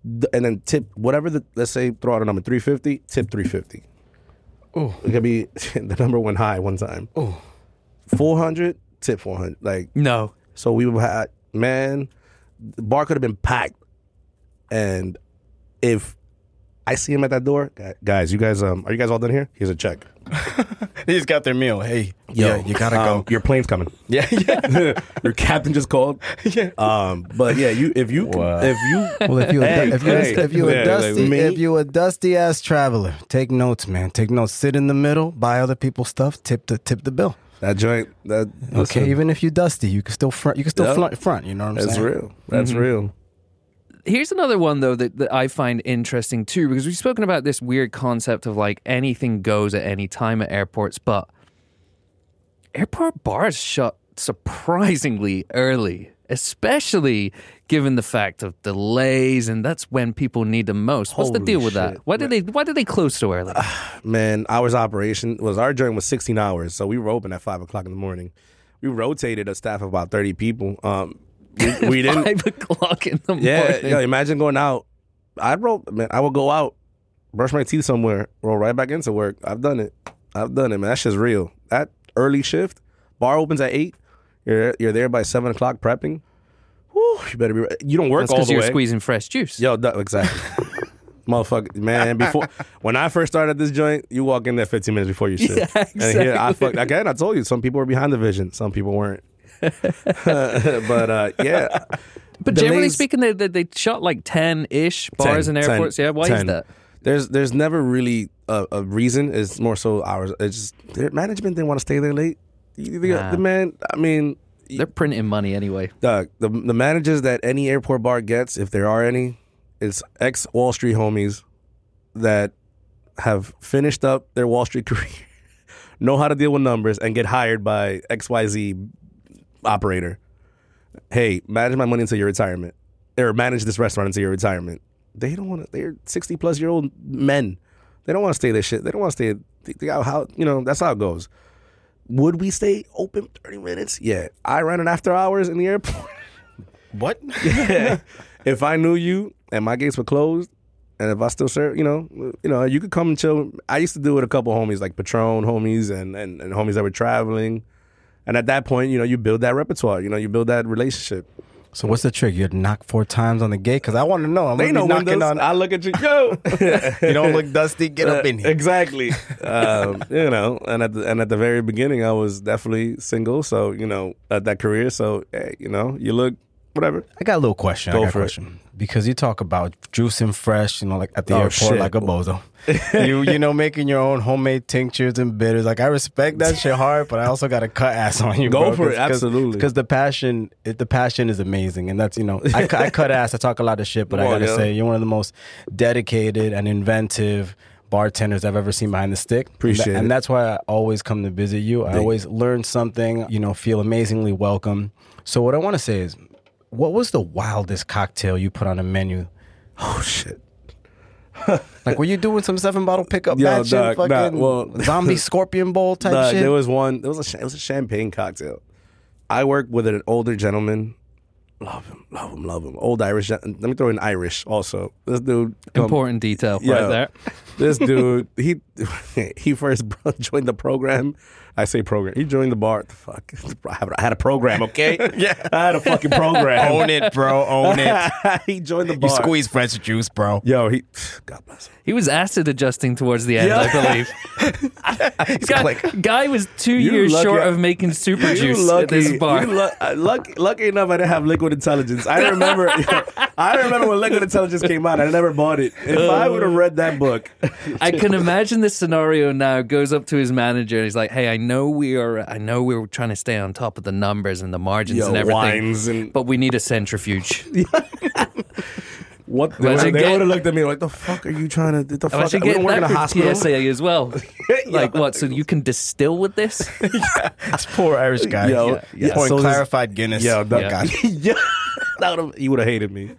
and then tip whatever the let's say throw out a number three fifty, tip three fifty. Oh, It could be the number went high one time. Ooh. Four hundred, tip four hundred. Like No. so we would have man, the bar could have been packed, and if I see him at that door, guys, you guys, um, are you guys all done here? Here's a check. They just got their meal. Hey, yeah, you gotta um, go. Your plane's coming. Yeah, yeah. your captain just called. Yeah. Um, but yeah, you if you Wow. if you Well, if you Hey, if you hey, if you a yeah, like dusty me. if you a dusty ass traveler, take notes, man. Take notes. Sit in the middle, buy other people's stuff, tip the tip the bill. That joint that Okay, listen, even if you're dusty, you can still front. You can still Yeah. front. Front. You know what I'm that's saying? That's real. That's mm-hmm. real. Here's another one though that, that I find interesting too, because we've spoken about this weird concept of like anything goes at any time at airports, but airport bars shut surprisingly early, especially given the fact of delays, and that's when people need them most. What's the deal with shit, that? Why did they Why did they close so early? Man, hours operation was our journey was 16 hours, so we were open at five o'clock in the morning. We rotated a staff of about 30 people. Um, we, we didn't. Five o'clock in the Yeah, morning. yeah. Imagine going out. I'd roll, man. I would go out, brush my teeth somewhere, roll right back into work. I've done it. I've done it, man. That's just real. That early shift, bar opens at eight. You're you're there by seven o'clock prepping. Whew, you better be. You don't work That's all the you're way. squeezing fresh juice. Yo, that, exactly. Motherfucker, man. Before when I first started this joint, you walk in there 15 minutes before you shift. Yeah, And here, I exactly. fuck, again, I told you, some people were behind the vision, some people weren't. but uh, yeah, But generally Delays- speaking, they, they, they shut like 10 ish bars 10, and 10, airports. yeah, why is that? There's there's never really a, a reason. It's more so ours. It's just their management didn't want to stay there late. You- The, Nah. the man, I mean, They're printing money anyway. Doug, the the managers that any airport bar gets, if there are any, is ex Wall Street homies that have finished up their Wall Street career, know how to deal with numbers, and get hired by X Y Z operator. Hey, manage my money until your retirement, or manage this restaurant until your retirement. They don't want to. They're sixty plus year old men. They don't want to stay there. Shit. They don't want to stay. They, they got how you know that's how it goes. Would we stay open thirty minutes? Yeah, I ran it after hours in the airport. What? Yeah. if I knew you and my gates were closed, and if I still serve, you know, you know, you could come and chill. I used to do it with a couple homies, like Patron homies and, and, and homies that were traveling. And at that point, you know, you build that repertoire. You know, you build that relationship. So what's the trick? You'd knock four times on the gate because I want to know. I'm They know knocking windows. on. I look at you, yo. you don't look dusty. Get up in Uh, here. Exactly. um, you know, and at the and at the very beginning, I was definitely single. So you know, at that career, so hey, you know, you look whatever. I got a little question. Go I got for a it. Because you talk about juicing fresh, you know, like at the Oh, airport, shit. like a bozo. you you know, making your own homemade tinctures and bitters. Like I respect that shit hard, but I also got to cut ass on you. Go for it, absolutely. Because the passion, it, the passion is amazing, and that's you know, I, I cut ass. I talk a lot of shit, but Come I gotta say, you're one of the most dedicated and inventive bartenders I've ever seen behind the stick. Appreciate and, it. and that's why I always come to visit you. I Thank always learn something. You know, feel amazingly welcome. So what I want to say is, what was the wildest cocktail you put on a menu? Oh shit. Like, were you doing some seven bottle pickup Yo, batch and dog, nah, fucking well- zombie scorpion bowl type Dog, shit? There was one. There was a. It was a champagne cocktail. I worked with an older gentleman. Love him. love him, love him. Old Irish. Let me throw in Irish also. This dude. come- Important detail Yeah. right there. This dude, he he first joined the program. I say program. He joined the bar. The fuck, I had- a program, okay? yeah, I had a fucking program. Own it, bro. Own it. he joined the bar. You squeeze French juice, bro. Yo, he. God bless him. He was acid adjusting towards the end, I believe. guy, like, guy was two You years lucky short of making super You juice at this bar. you lu- uh, lucky, lucky enough, I didn't have liquid intelligence. I remember. I remember when liquid intelligence came out. I never bought it. If I would have read that book, I can imagine this scenario now. Goes up to his manager and he's like, "Hey, I know we are. I know we are trying to stay on top of the numbers and the margins Yo, and everything, and- but we need a centrifuge. what they, Imagine would have looked at me like, "The fuck are you trying to? The I fuck? should We get don't work in a that for hospital." TSA as well. like what? So you can distill with this? This poor Irish guy. Yo, yeah. yeah, Pouring so clarified Guinness. Yeah, that, Yeah. guy. yeah, that would've- he would have hated me.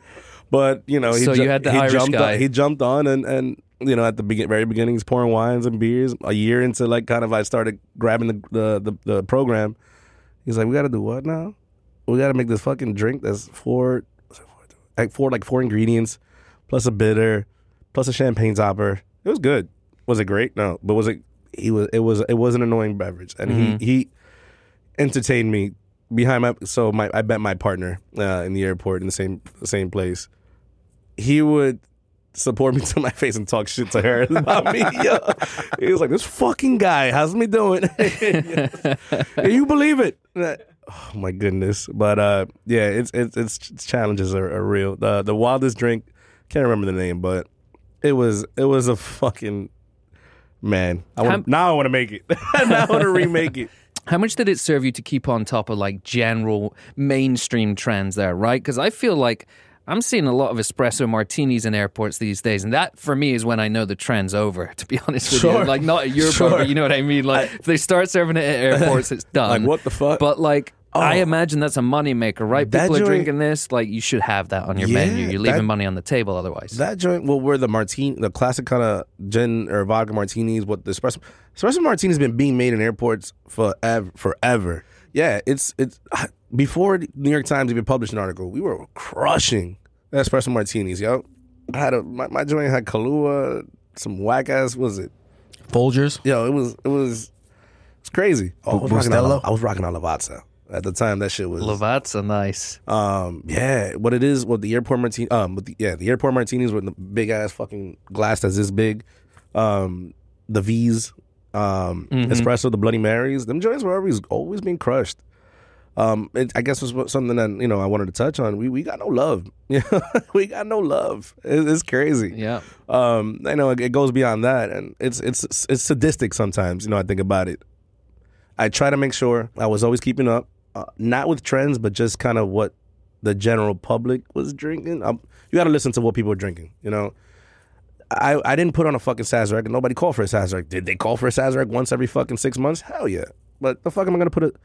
But you know, he So ju- you had the he Irish jumped guy. On, he jumped on and and you know at the begin, very beginnings, pouring wines and beers. A year into like kind of I started grabbing the the the, the program. He's like, we got to do what now? We got to make this fucking drink that's four, what's it, four, like four like four ingredients, plus a bitter, plus a champagne topper. It was good. Was it great? No, but was it? He was. It was. It was an annoying beverage, and he he entertained me behind my. So my I met my partner uh, in the airport in the same the same place. He would support me to my face and talk shit to her about me. Yo. He was like, "This fucking guy, how's me doing?" Can you believe it? Oh my goodness! But uh, yeah, it's it's, it's challenges are, are real. The the wildest drink, can't remember the name, but it was it was a fucking man. I want now I want to make it. now I want to remake it. How much did it serve you to keep on top of like general mainstream trends there, right? Because I feel like I'm seeing a lot of espresso martinis in airports these days, and that for me is when I know the trend's over. To be honest with Sure. you, like not at your Sure. but you know what I mean. Like if they start serving it at airports, it's done. Like, what the fuck? But like. Oh. I Oh. imagine that's a moneymaker, right? People are drinking this. Like, you should have that on your Yeah, menu. You're leaving that- money on the table otherwise. That joint, well, where the martini, the classic kind of gin or vodka martinis, what the espresso, espresso martini's been being made in airports forever, forever. Yeah, it's it's before the New York Times even published an article, we were crushing espresso martinis, yo. I had a my, my joint had Kahlua, some whack ass, was it? Folgers. Yo, it was it was it's crazy. Oh, I was rocking out, Bustelo? I was rocking out Lavazza at the time. That shit was Lavazza, nice. um, yeah, what it is, what the airport martini, um, with the, yeah, the airport martinis with the big ass fucking glass that's this big, um, the V's, um, espresso, the Bloody Marys, them joints were always always being crushed. Um, it, I guess was something that you know I wanted to touch on. We we got no love, yeah, we got no love. It, it's crazy. Yeah. Um, I know it, it goes beyond that, and it's it's it's sadistic sometimes. You know, I think about it. I try to make sure I was always keeping up, uh, not with trends, but just kind of what the general public was drinking. Um, you got to listen to what people are drinking. You know, I I didn't put on a fucking Sazerac, and nobody called for a Sazerac. Did they call for a Sazerac once every fucking six months? Hell yeah. But the fuck am I gonna put it?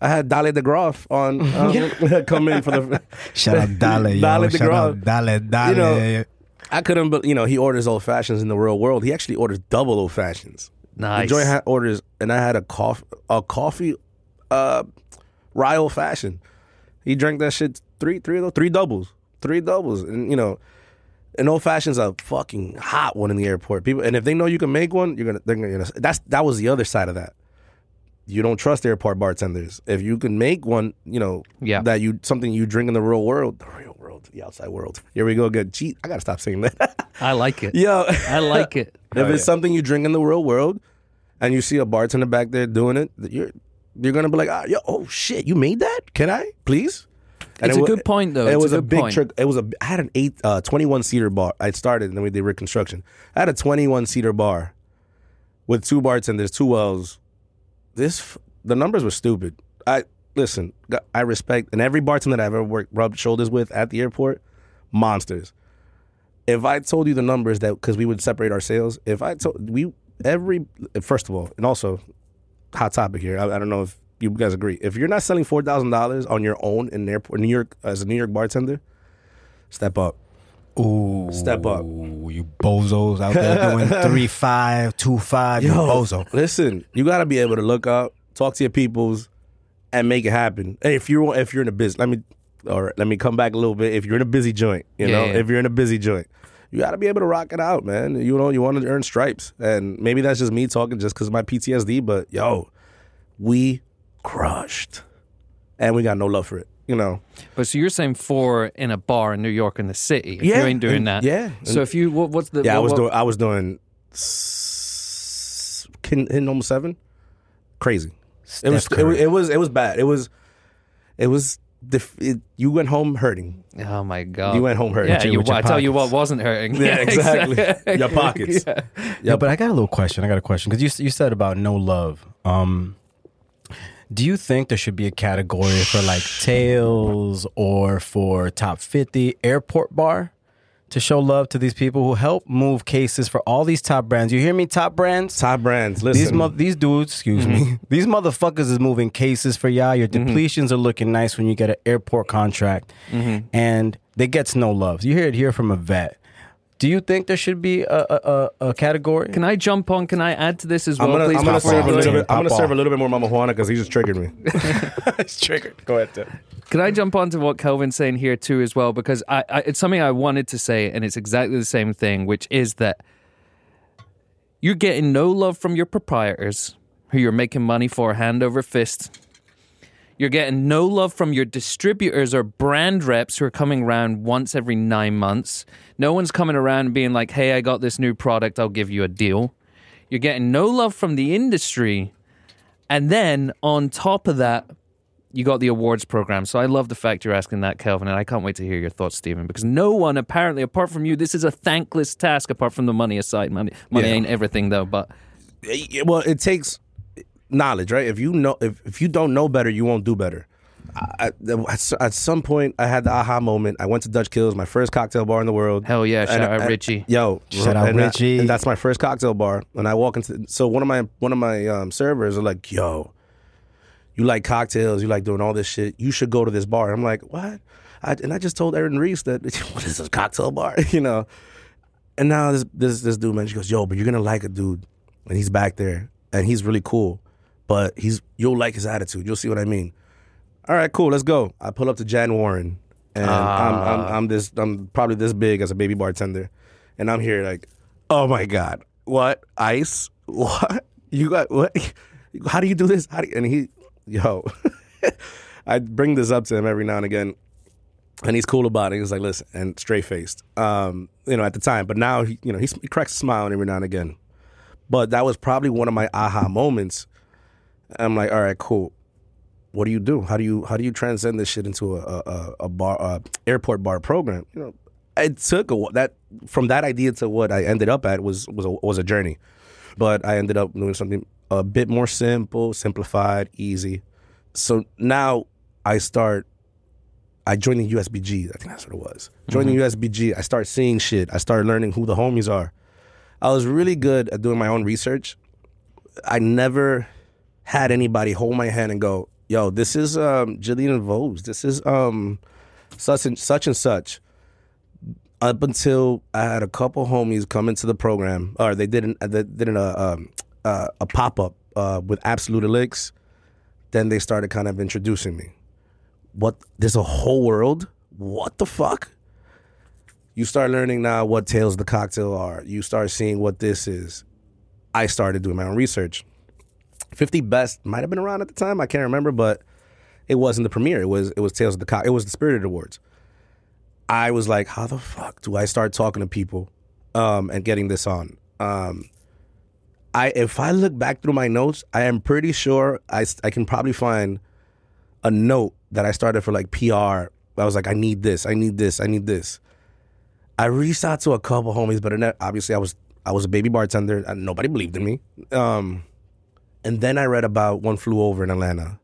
I had Dale DeGroff on um, come in for the Shout out Dale, yo. Dale Shout Groff. out Dale, Dale. You know, I couldn't, but you know, he orders old fashions in the real world. He actually orders double old fashions. Nice. The joint had orders, and I had a coffee, a coffee, uh, rye old fashioned. He drank that shit three, three of those, three doubles, three doubles, and you know, an old fashioned's a fucking hot one in the airport. People, and if they know you can make one, you're gonna, they're gonna. That's that was the other side of that. You don't trust airport bartenders. If you can make one, you know, Yeah. that you something you drink in the real world, the real world, the outside world. Here we go again. Gee, I gotta stop saying that. I like it. Yo, I like it. if it's something you drink in the real world, and you see a bartender back there doing it, you're you're gonna be like, ah, yo, oh shit, you made that? Can I please? It's it a wa- good point, though. It It's was a, good big point. trick. It was a. I had an eight, uh, 21 seater bar. I started and then we did reconstruction. I had a 21 seater bar with two bartenders, two wells. This the numbers were stupid. I listen. I respect and every bartender that I've ever worked rubbed shoulders with at the airport, monsters. If I told you the numbers that because we would separate our sales, if I told we every first of all, and also hot topic here. I, I don't know if you guys agree. If you're not selling four thousand dollars on your own in the airport, New York, as a New York bartender, step up. Ooh, Step up. You bozos out there doing three five, two five. You bozo. listen, you got to be able to look up, talk to your peoples, and make it happen. And if you're if you're in a business, let me or let me come back a little bit. If you're in a busy joint, you Yeah, know, yeah. if you're in a busy joint, you got to be able to rock it out, man. You know, you want to earn stripes, and maybe that's just me talking just because of my PTSD. But yo, we crushed, and we got no love for it. You know, But so you're saying four in a bar in New York in the city. If Yeah, you ain't doing and- that. yeah, So if you what, what's the yeah, I was what- doing, I was doing, s- hitting hitting almost seven, crazy. It was, it was it was it was bad. It was it was def- it, you went home hurting. Oh my god. You went home hurting. Yeah, too, you, with your I tell you what wasn't hurting. Yeah, exactly. Your pockets. Yeah. Yeah, but I got a little question. I got a question because you you said about no love. Um, do you think there should be a category for like Tales or for top fifty airport bar to show love to these people who help move cases for all these top brands? You hear me, top brands? Top brands. Listen, These mo- these dudes, excuse me, mm-hmm. these motherfuckers is moving cases for y'all. Your mm-hmm. depletions are looking nice when you get an airport contract, mm-hmm. and they gets no love. You hear it here from a vet. Do you think there should be a a, a, a category? Can I jump on? Can I add to this as well, I'm gonna, please? I'm gonna serve a little bit. I'm gonna serve a little bit more Mama Juana because he just triggered me. it's triggered. Go ahead, Tim. Can I jump on to what Kelvin's saying here too as well? Because I, I, it's something I wanted to say, and it's exactly the same thing, which is that you're getting no love from your proprietors, who you're making money for hand over fist. You're getting no love from your distributors or brand reps who are coming around once every nine months. No one's coming around being like, hey, I got this new product, I'll give you a deal. You're getting no love from the industry. And then on top of that, you got the awards program. So I love the fact you're asking that, Kelvin, and I can't wait to hear your thoughts, Stephen, because no one apparently, apart from you, this is a thankless task apart from the money aside. Money, money Yeah. ain't everything though, but eh, well, it takes knowledge, right? If you know, if, if you don't know better, you won't do better. I, I- at, at some point, I had the aha moment. I went to Dutch Kills, my first cocktail bar in the world. hell yeah, shout And- out and- Richie. Yo, Shout out and I- Richie. and that's my first cocktail bar. And I walk into so one of my one of my um, servers are like, "Yo, you like cocktails? You like doing all this shit? You should go to this bar." I'm like, "What?" I, and I just told Aaron Reese that what is this cocktail bar? you know. And now this this this dude man, she goes, "Yo, but you're gonna like a dude, and he's back there, and he's really cool, but he's you'll like his attitude. You'll see what I mean." All right, cool. Let's go. I pull up to Jan Warren, and I'm, I'm I'm this I'm probably this big as a baby bartender, and I'm here like, oh my god, what ice? What you got? What? How do you do this? How do you, and he, yo, I bring this up to him every now and again, and he's cool about it. He's like, listen, and straight faced, um, you know, at the time, but now he, you know, he, he cracks a smile every now and again. But that was probably one of my aha moments. I'm like, all right, cool what do you do? How do you how do you transcend this shit into a a, a- a bar uh, airport bar program? You know, it took a, that from that idea to what I ended up at was was a, was a journey, but I ended up doing something a bit more simple, simplified, easy. So now I start. I joined the USBG. I think that's what it was. Joining the USBG, I start seeing shit. I start learning who the homies are. I was really good at doing my own research. I never had anybody hold my hand and go, "Yo, this is um, Jillian Vose. This is um, such and such and such." Up until I had a couple homies come into the program, or they did an, they did an, uh, um, uh, a pop up uh, with Absolut Elyx. Then they started kind of introducing me. What? There's a whole world. What the fuck? You start learning now what of the cocktail are. You start seeing what this is. I started doing my own research. 50 Best might have been around at the time. I can't remember, but it wasn't the premiere. It was it was Tales of the Cock. It was the Spirited Awards. I was like, how the fuck do I start talking to people um, and getting this on? Um, I if I look back through my notes, I am pretty sure I I can probably find a note that I started for like PR. I was like, I need this, I need this, I need this. I reached out to a couple homies, but it- obviously I was I was a baby bartender and nobody believed in me. Um, and then I read about One Flew Over in Atlanta.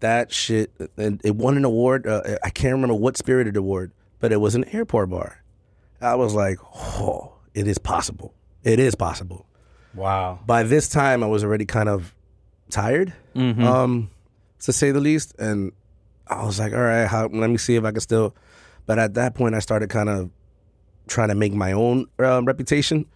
That shit, and it won an award. Uh, I can't remember what spirited award, but it was an airport bar. I was like, oh, it is possible. It is possible. Wow. By this time, I was already kind of tired, um, to say the least. And I was like, all right, how, let me see if I can still. But at that point, I started kind of trying to make my own um, reputation.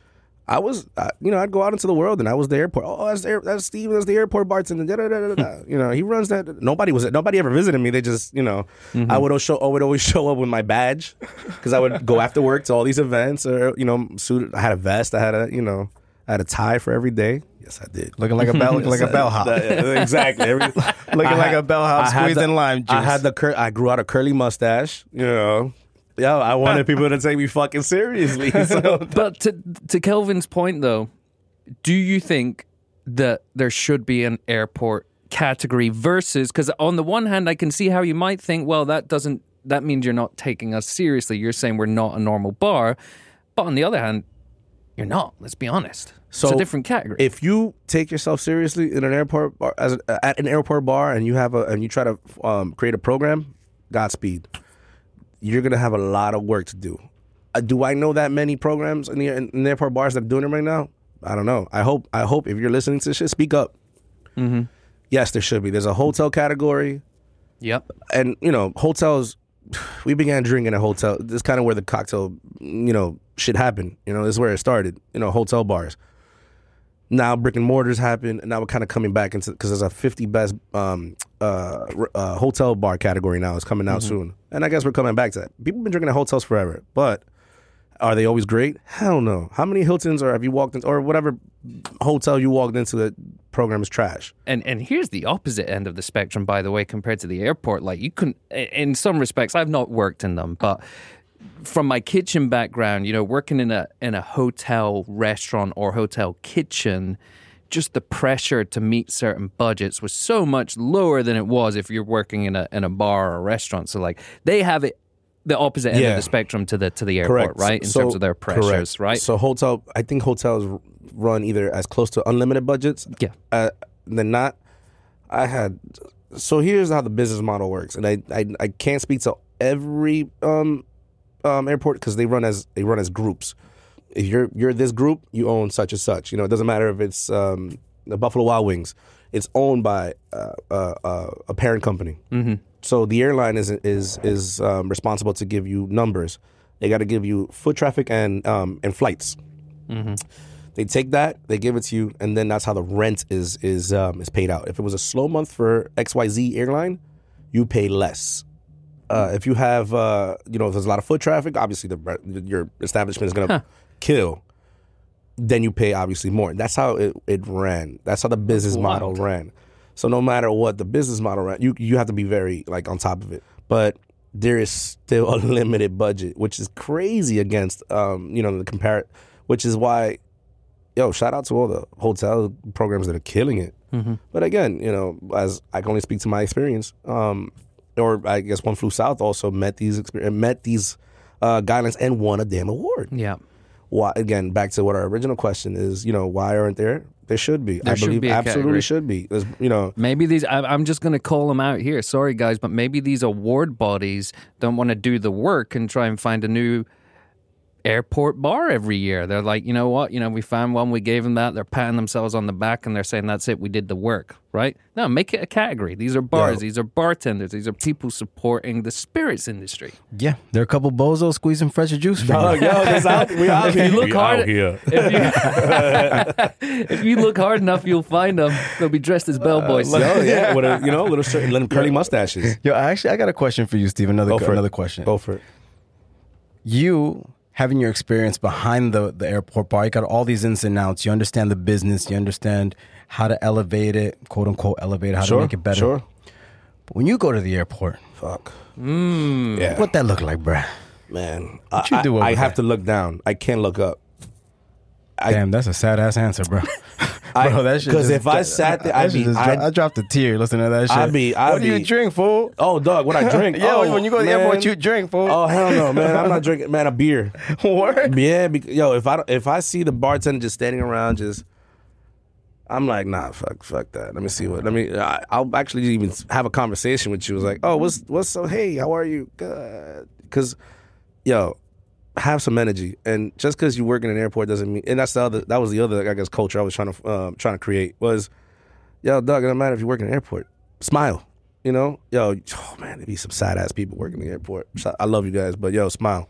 I was, I, you know, I'd go out into the world and I was the airport. Oh, that's the, that's Steve. That's the airport bartender. Da, da, da, da, da. you know, he runs that. Nobody was, nobody ever visited me. They just, you know, Mm-hmm. I would show, I would always show up with my badge because I would go after work to all these events or, you know, suited. I had a vest. I had a, you know, I had a tie for every day. Yes, I did. Looking like a bell, looking like a bellhop. Exactly. Every, Looking I like had- a bellhop squeezed the- in lime juice. I had the cur- I grew out a curly mustache. You know, yeah. I wanted people to take me fucking seriously. So But to to Kelvin's point though, do you think that there should be an airport category versus because on the one hand I can see how you might think, well, that doesn't that means you're not taking us seriously. You're saying we're not a normal bar. But on the other hand, you're not. Let's be honest. So it's a different category. if you take yourself seriously in an airport bar, as a, at an airport bar, and you have a and you try to um, create a program, Godspeed. You're gonna have a lot of work to do. Uh, do I know that many programs in the, in the airport bars that are doing it right now? I don't know. I hope. I hope if you're listening to this shit, speak up. Yes, there should be. There's a hotel category. yep. and you know hotels we began drinking at hotel this is kind of where the cocktail you know shit happened you know this is where it started you know hotel bars now brick and mortars happen and now we're kind of coming back into because there's a 50 best um, uh, uh, hotel bar category now it's coming out soon and i guess we're coming back to that. People have been drinking at hotels forever but are they always great? Hell no. How many hiltons or have you walked into or whatever hotel you walked into that program is trash? And and here's the opposite end of the spectrum, by the way, compared to the airport. Like you can, in some respects, I've not worked in them, but from my kitchen background, you know, working in a in a hotel restaurant or hotel kitchen, just the pressure to meet certain budgets was so much lower than it was if you're working in a in a bar or a restaurant. So like they have it the opposite end Yeah. of the spectrum to the to the airport, Correct. right? In So- terms of their pressures, correct. right? So hotel, I think hotels run either as close to unlimited budgets, Yeah. uh, than not. I had. So here's how the business model works, and I I, I can't speak to every um, um, airport because they run as they run as groups. If you're you're this group, you own such and such. You know, it doesn't matter if it's um, the Buffalo Wild Wings. It's owned by uh, uh, uh, a parent company. Mm-hmm. So the airline is is is um, responsible to give you numbers. They got to give you foot traffic and um, and flights. They take that, they give it to you, and then that's how the rent is is um, is paid out. If it was a slow month for X Y Z airline, you pay less. Uh, if you have, uh, you know, if there's a lot of foot traffic, obviously the your establishment is gonna kill. Then you pay obviously more. That's how it, it ran. That's how the business model ran. So no matter what the business model ran, you you have to be very like on top of it. But there is still a limited budget, which is crazy against um, you know the compare. Which is why yo, shout out to all the hotel programs that are killing it. But again, you know, as I can only speak to my experience, um, or I guess One Flew South also met these met these uh, guidelines and won a damn award. yeah. Why? Again, back to what our original question is. You know, why aren't there? There should be. There I should believe be absolutely category. should be. There's, you know, Maybe these, I- I'm just going to call them out here. Sorry, guys, but maybe these award bodies don't want to do the work and try and find a new airport bar every year. They're like, you know what? You know, we found one, we gave them that. They're patting themselves on the back and they're saying, that's it, we did the work, right? No, make it a category. These are bars, Yeah. these are bartenders, these are people supporting the spirits industry. Yeah, there are a couple bozos squeezing fresh juice for you. yo, this out, we out If you look We hard, out here. if you, if you look hard enough, you'll find them. They'll be dressed as bellboys. Uh, yo, yeah, with a, you know, little certain little curly mustaches. Yo, actually, I got a question for you, Steve. Another Go for another it. question. Go for it. you having your experience behind the, the airport bar, you got all these ins and outs. You understand the business. You understand how to elevate it, quote unquote, elevate it, how Sure, to make it better. sure. But when you go to the airport, Fuck. Mm. Yeah. what that look like, bruh? man? What I, you do I, I have to look down. I can't look up. I- Damn, that's a sad ass answer, bro. I- bro, that shit 'cause just- if I sat there, that I'd shit be- dro- I'd- dropped a tear listening to that shit. I'd be- I'd what do you be- drink, fool? Oh, dog, what I drink? Yeah, oh, when you go to the airport, you drink, fool. Oh hell no, man! I'm not drinking, man. A beer. what? Yeah, because, yo, if I if I see the bartender just standing around, just I'm like, nah, fuck, fuck that. Let me see what. Let me. I, I'll actually even have a conversation with you. It's like, oh, what's what's so? Hey, how are you? Good. Because, yo, have some energy, and just because you work in an airport doesn't mean. And that's the other. That was the other, I guess, culture I was trying to um, trying to create was, yo, Doug. It doesn't matter if you work in an airport. Smile. You know, yo, oh man, there be some sad ass people working in the airport. I love you guys, but yo, smile.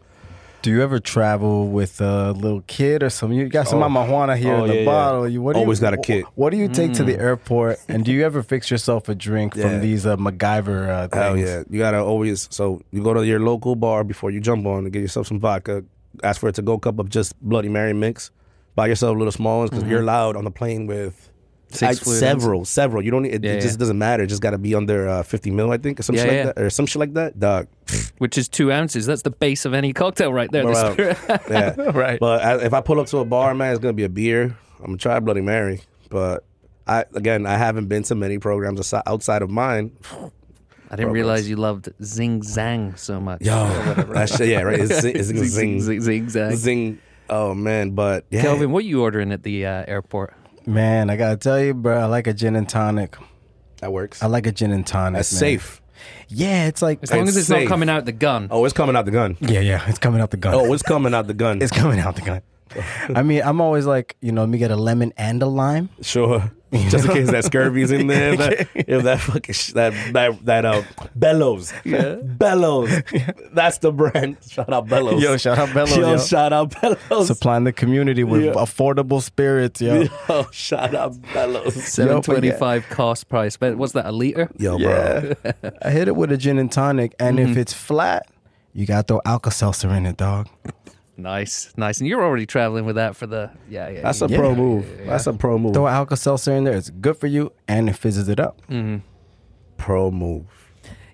Do you ever travel with a little kid or something? You got some Oh. marijuana here Oh, in the yeah, yeah. bottle. You what Always you, got a kid. What do you take to the airport? And do you ever fix yourself a drink Yeah. from these uh, MacGyver uh, things? Hell yeah. You gotta always so you go to your local bar before you jump on and get yourself some vodka. Ask for a to go cup of just Bloody Mary mix. Buy yourself a little small ones because you're allowed on the plane with Six I- fluid several, several. You don't need it, Yeah, it just yeah. doesn't matter. It just gotta be under uh, fifty mil, I think, or some Yeah, shit like that. Or some shit like that. Dog. which is two ounces. That's the base of any cocktail right there. the yeah. Right. But I, if I pull up to a bar, man, it's gonna be a beer. I'm gonna try Bloody Mary. But I again I haven't been to many programs outside of mine. I didn't realize you loved Zing Zang so much. Yo, that shit, yeah, right. It's, zing, it's Zing, zing, zing, zing, zang. zing. Oh man, but yeah. Kelvin, what are you ordering at the uh, airport? Man, I gotta tell you, bro. I like a gin and tonic. that works. I like a gin and tonic. That's man. safe. Yeah, it's like As long It's as it's safe. not coming out the gun. Oh, it's coming out the gun. yeah, yeah. It's coming out the gun. Oh, it's coming out the gun. it's coming out the gun. I mean, I'm always like, you know, let me get a lemon and a lime. sure. Just in case that scurvy's in there. That, if that fucking sh- that that that uh bellows. Yeah. Bellows. That's the brand. Shout out Bellows. Yo, shout out Bellows, Yo, yo. shout out Bellows. Supplying the community with Yeah. affordable spirits, yo. Yo, shout out Bellows. Seven twenty-five cost price. But what's that? A liter? Yo, bro. Yeah. I hit it with a gin and tonic, and if it's flat, you got to throw Alka Seltzer in it, dog. Nice, nice. And you're already traveling with that for the yeah, yeah. That's a yeah. pro move. That's a pro move. Throw Alka Seltzer in there. It's good for you, and it fizzes it up. Mm-hmm. Pro move.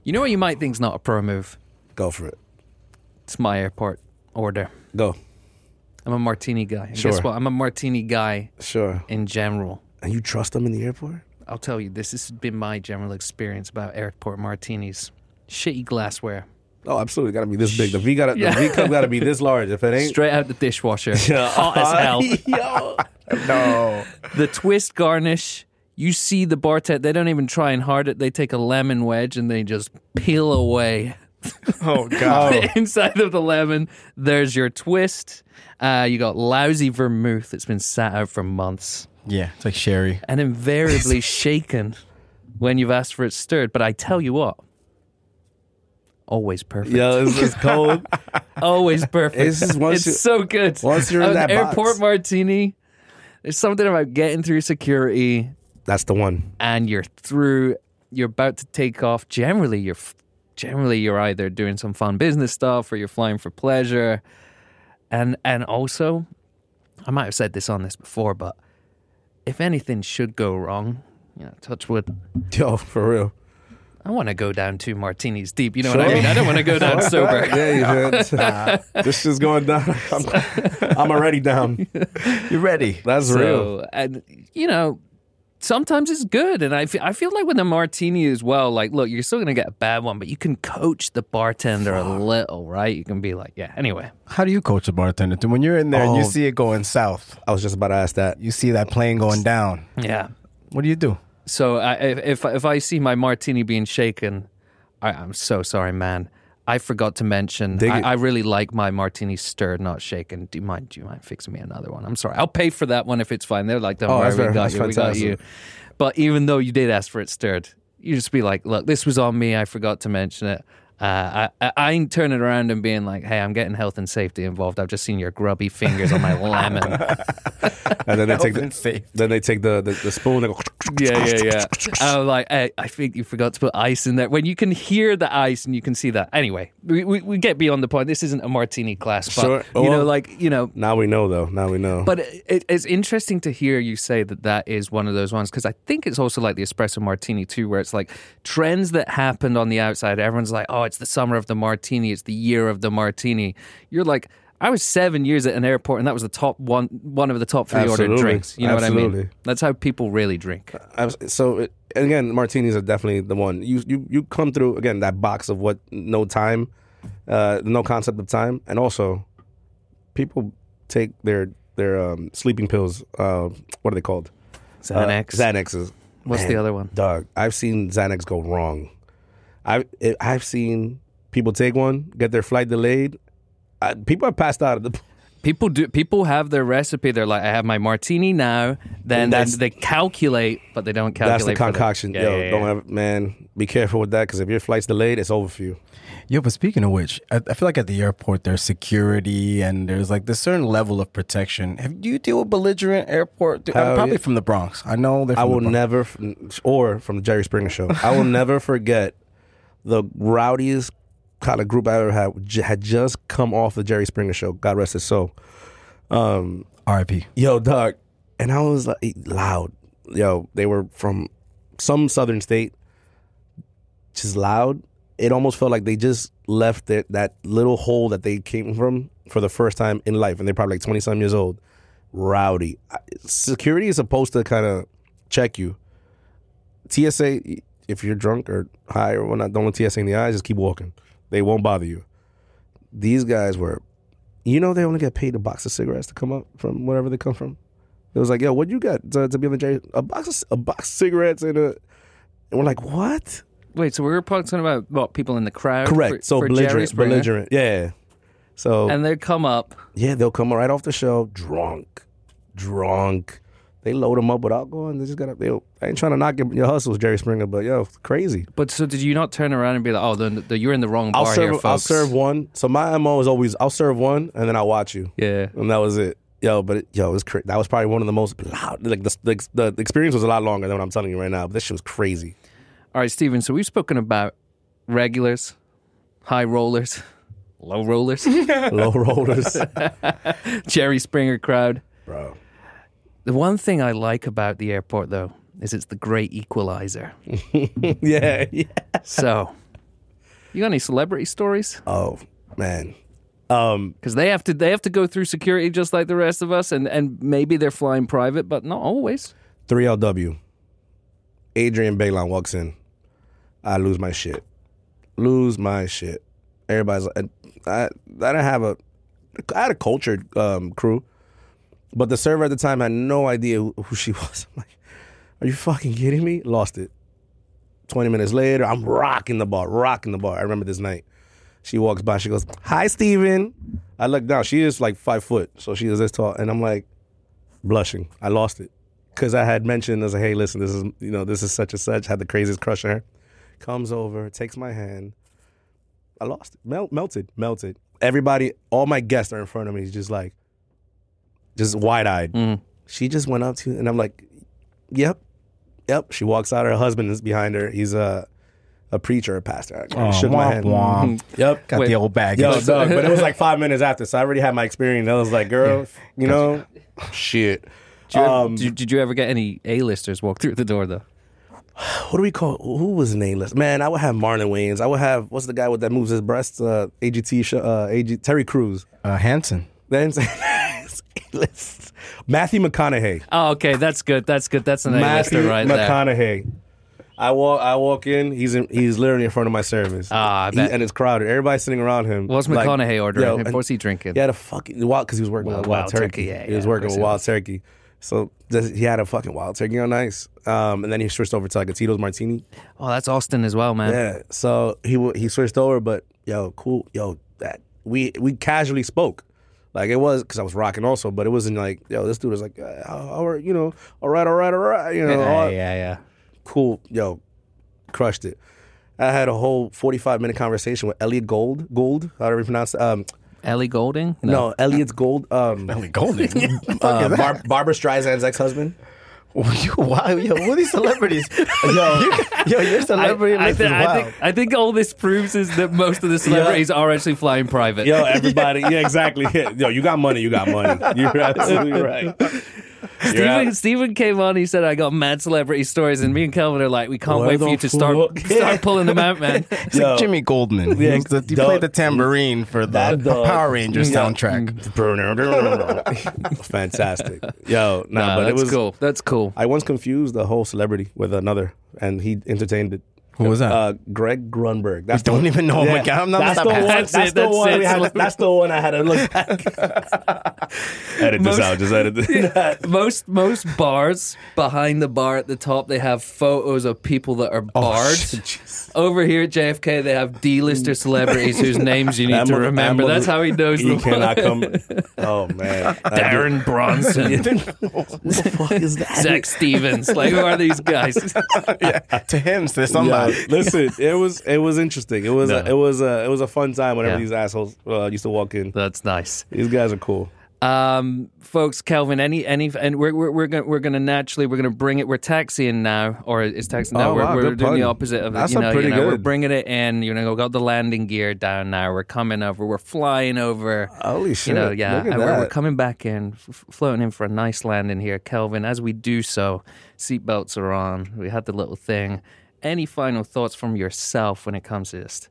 You know what you might think's not a pro move? Go for it. It's my airport order. Go. I'm a martini guy. And Sure. Guess what? I'm a martini guy Sure. in general. And you trust them in the airport? I'll tell you, this has been my general experience about airport martinis. Shitty glassware. Oh, absolutely. Got to be this big. The V got yeah. the V cup got to be this large. If it ain't, Straight out the dishwasher. Hot as hell. No. the twist garnish. You see the bartender, they don't even try and hard it. They take a lemon wedge and they just peel away Oh, God. the inside of the lemon. There's your twist. Uh, you got lousy vermouth that's been sat out for months yeah, it's like sherry. and invariably shaken when you've asked for it stirred. But I tell you what, always perfect. Yo, it's, it's cold. Always perfect. It's just once It's you- so good. once you're in An that airport box. martini. There's something about getting through security That's the one. and you're through. You're about to take off. Generally, you're generally you're either doing some fun business stuff or you're flying for pleasure. And and also, I might have said this on this before, but if anything should go wrong, you know, touch wood. Yo, for real. I want to go down two martinis deep. You know what I mean? I don't want to go down sober. yeah, you should. this is going down. I'm, I'm already down. You're ready? That's real. And you know, sometimes it's good, and I feel I feel like with the martini as well. Like, look, you're still gonna get a bad one, but you can coach the bartender a little, right? You can be like, yeah. Anyway, How do you coach a bartender? To When you're in there and you Oh. see it going south, I was just about to ask that. you see that plane going down. yeah. What do you do? So I, if if I see my martini being shaken, I, I'm so sorry, man. I forgot to mention. I, I really like my martini stirred, not shaken. Do you mind? Do you mind fixing me another one? I'm sorry. I'll pay for that one if it's fine. They're like, don't Oh, worry, we got you. We got you. But even though you did ask for it stirred, you just be like, look, this was on me. I forgot to mention it. Uh, I, I, I ain't turning around and being like, hey, I'm getting health and safety involved. I've just seen your grubby fingers on my lemon. And then they take the, then they take the the, the spoon. And go, Yeah, yeah, yeah. I'm like, hey, I think you forgot to put ice in there. When you can hear the ice and you can see that. Anyway, we, we, we get beyond the point. This isn't a martini class, but Sure. you know, like you know. Now we know, though. Now we know. But it, it's interesting to hear you say that that is one of those ones because I think it's also like the espresso martini too, where it's like trends that happened on the outside. Everyone's like, "Oh, it's the summer of the martini. It's the year of the martini." You're like, I was seven years at an airport, and that was the top one, one of the top three ordered Absolutely. drinks. You know what I mean? That's how people really drink. Abs- so it, again, martinis are definitely the one. You you you come through again that box of what no time, uh, no concept of time, and also people take their their um, sleeping pills. Uh, what are they called? Xanax. Uh, Xanaxes. What's the other one? Dog, I've seen Xanax go wrong. I it, I've seen people take one, get their flight delayed. I, people have passed out. of the, People do. People have their recipe. They're like, I have my martini now. Then they, That's- they calculate, but they don't calculate. That's the for concoction. Yeah, Yo, yeah, don't yeah. have man. Be careful with that because if your flight's delayed, it's over for you. Yo, but speaking of which, I, I feel like at the airport there's security and there's like this certain level of protection. Have do you deal with belligerent airport? I'm probably yeah. from the Bronx. I know they're. I will the Bronx. never, or from the Jerry Springer show, I will never forget the rowdiest kind of group I ever had. j- Had just come off the Jerry Springer show. God rest his soul. Um, R.I.P. yo, dog, and I was like loud. Yo, they were from some southern state, just loud. It almost felt like they just left that that little hole that they came from for the first time in life, and they're probably like twenty some years old. Rowdy. Security is supposed to kind of check you. TSA, if you're drunk or high or whatnot, don't look TSA in the eyes. Just keep walking. They won't bother you. These guys were you know they only get paid a box of cigarettes to come up from wherever they come from. It was like, yo, what you got to, to be on the Jerry? A box of a box of cigarettes and a. And we're like, what? Wait, so we were talking about what people in the crowd? Correct. For, so for belligerent, belligerent. Yeah. So and they come up. yeah, they'll come right off the show drunk, drunk. They load them up with alcohol and they just got. They I ain't trying to knock your, your hustles, Jerry Springer, but yo, crazy. But so did you not turn around and be like, oh, the, the, you're in the wrong I'll bar serve. here, folks. I'll serve one. So my mo is always I'll serve one and then I'll watch you. Yeah. and that was it. Yo, but it, yo, it was cra- that was probably one of the most loud. Like the, the the experience was a lot longer than what I'm telling you right now. But this shit was crazy. All right, Steven. So we've spoken about regulars, high rollers, low rollers, Low rollers, Jerry Springer crowd. bro. The one thing I like about the airport, though, is it's the great equalizer. yeah, yeah. So, you got any celebrity stories? Oh man. Um, Because they have to they have to go through security just like the rest of us, and and maybe they're flying private, but not always. three LW. Adrienne Bailon walks in. I lose my shit. Lose my shit. Everybody's like, I, I didn't have a, I had a cultured um, crew, but the server at the time had no idea who, she was. I'm like, are you fucking kidding me? Lost it. 20 minutes later, I'm rocking the bar, rocking the bar. I remember this night. She walks by, she goes, Hi, Steven. I look down. She is like five foot, so she is this tall. And I'm like, blushing. I lost it. Because I had mentioned, was like, hey, listen, this is, you know, this is such and such. Had the craziest crush on her. Comes over, takes my hand. I lost it. Mel- melted, melted. Everybody, all my guests are in front of me. He's Just like, just wide eyed. Mm. She just went up to, and I'm like, yep, yep. She walks out. Her husband is behind her. He's a, a preacher, a pastor. I Oh, shook my womp hand. womp. Yep. Got Wait. the old bag. Yo, dog, but it was like five minutes after, so I already had my experience. I was like, girl, you know, shit. Did you, ever, Um, did, did you ever get any A-listers walk through the door though? what do we call? Who was nameless? Man, I would have Marlon Wayans. I would have what's the guy with that moves his breasts? Uh, AGT, uh, AG, Terry Crews. uh, Hanson. Then A-list. Matthew McConaughey. Oh, okay, that's good. That's good. That's an Matthew right there. Matthew McConaughey. I walk. I walk in. He's in, he's literally in front of my service. Ah, He- and it's crowded. Everybody's sitting around him. What's Like, McConaughey ordering? yo, What and was he drinking? He had a fucking wild because he was working Wild- with wild, wild turkey. turkey, yeah, he was yeah, working with wild turkey. So he had a fucking wild turkey on ice. Um, and then he switched over to like a Tito's martini. Oh, that's Austin as well, man. Yeah. So he he switched over, but yo, cool, yo, that we we casually spoke. Like it was because I was rocking also, but it wasn't like yo. This dude was like, uh, all right, you know, all right, all right, all right, you know, yeah, all- yeah, yeah. cool, yo, crushed it. I had a whole forty-five minute conversation with Elliot Gold, Gold, however you pronounce. Um, Ellie Golding? no, Elliot's Gold. Um, Ellie Golding. uh, Bar- Barbra Streisand's ex-husband. You, wow, yo, what are these celebrities? yo, yo, your celebrity I, I, list thi- is I think I think all this proves is that most of the celebrities are actually flying private. Yo, everybody, yeah, exactly. Yeah. Yo, you got money, you got money. You're absolutely right. You're Steven, out- Steven came on. He said, "I got mad celebrity stories," and me and Kelvin are like, "We can't Where wait for you to start fuck? start pulling them out, man." It's Yo. like Jimmy Goldman. Yeah, he the- he dog- played the tambourine for the, That the Power Rangers Yeah. soundtrack. Fantastic. Yo, nah, Nah, but that's it was cool. That's cool. I once confused a whole celebrity with another, and he entertained it. Who was that? Uh, Greg Grunberg. That's don't even know him. I'm not that's the one. That's, that's the one. We had, that's the one I had to look back. edit most, this out. Just edit this. most most bars behind the bar at the top, they have photos of people that are barred. Oh, Over here at JFK, they have D-lister celebrities whose names you need to remember. That's how he knows he them. cannot come. Oh man, Darren Bronson. what the fuck is that? Zach Stevens. Like who are these guys? yeah, to him, to somebody. Yeah, listen, it was it was interesting. It was no. a, it was a it was a fun time whenever yeah. these assholes uh, used to walk in. That's nice. These guys are cool. Um, folks, Kelvin, any any, and we're we're we're gonna we're gonna naturally we're gonna bring it. We're taxiing now, or is taxing now? Oh, we're wow, we're doing pun. the opposite of That's. You know, pretty you know, good. we're bringing it in. You know, we got the landing gear down now. We're coming over. We're flying over. Holy shit! You know, yeah, Look at and that. we're, we're coming back in, f- floating in for a nice landing here, Kelvin. As we do so, seatbelts are on. We had the little thing. Any final thoughts from yourself when it comes to this?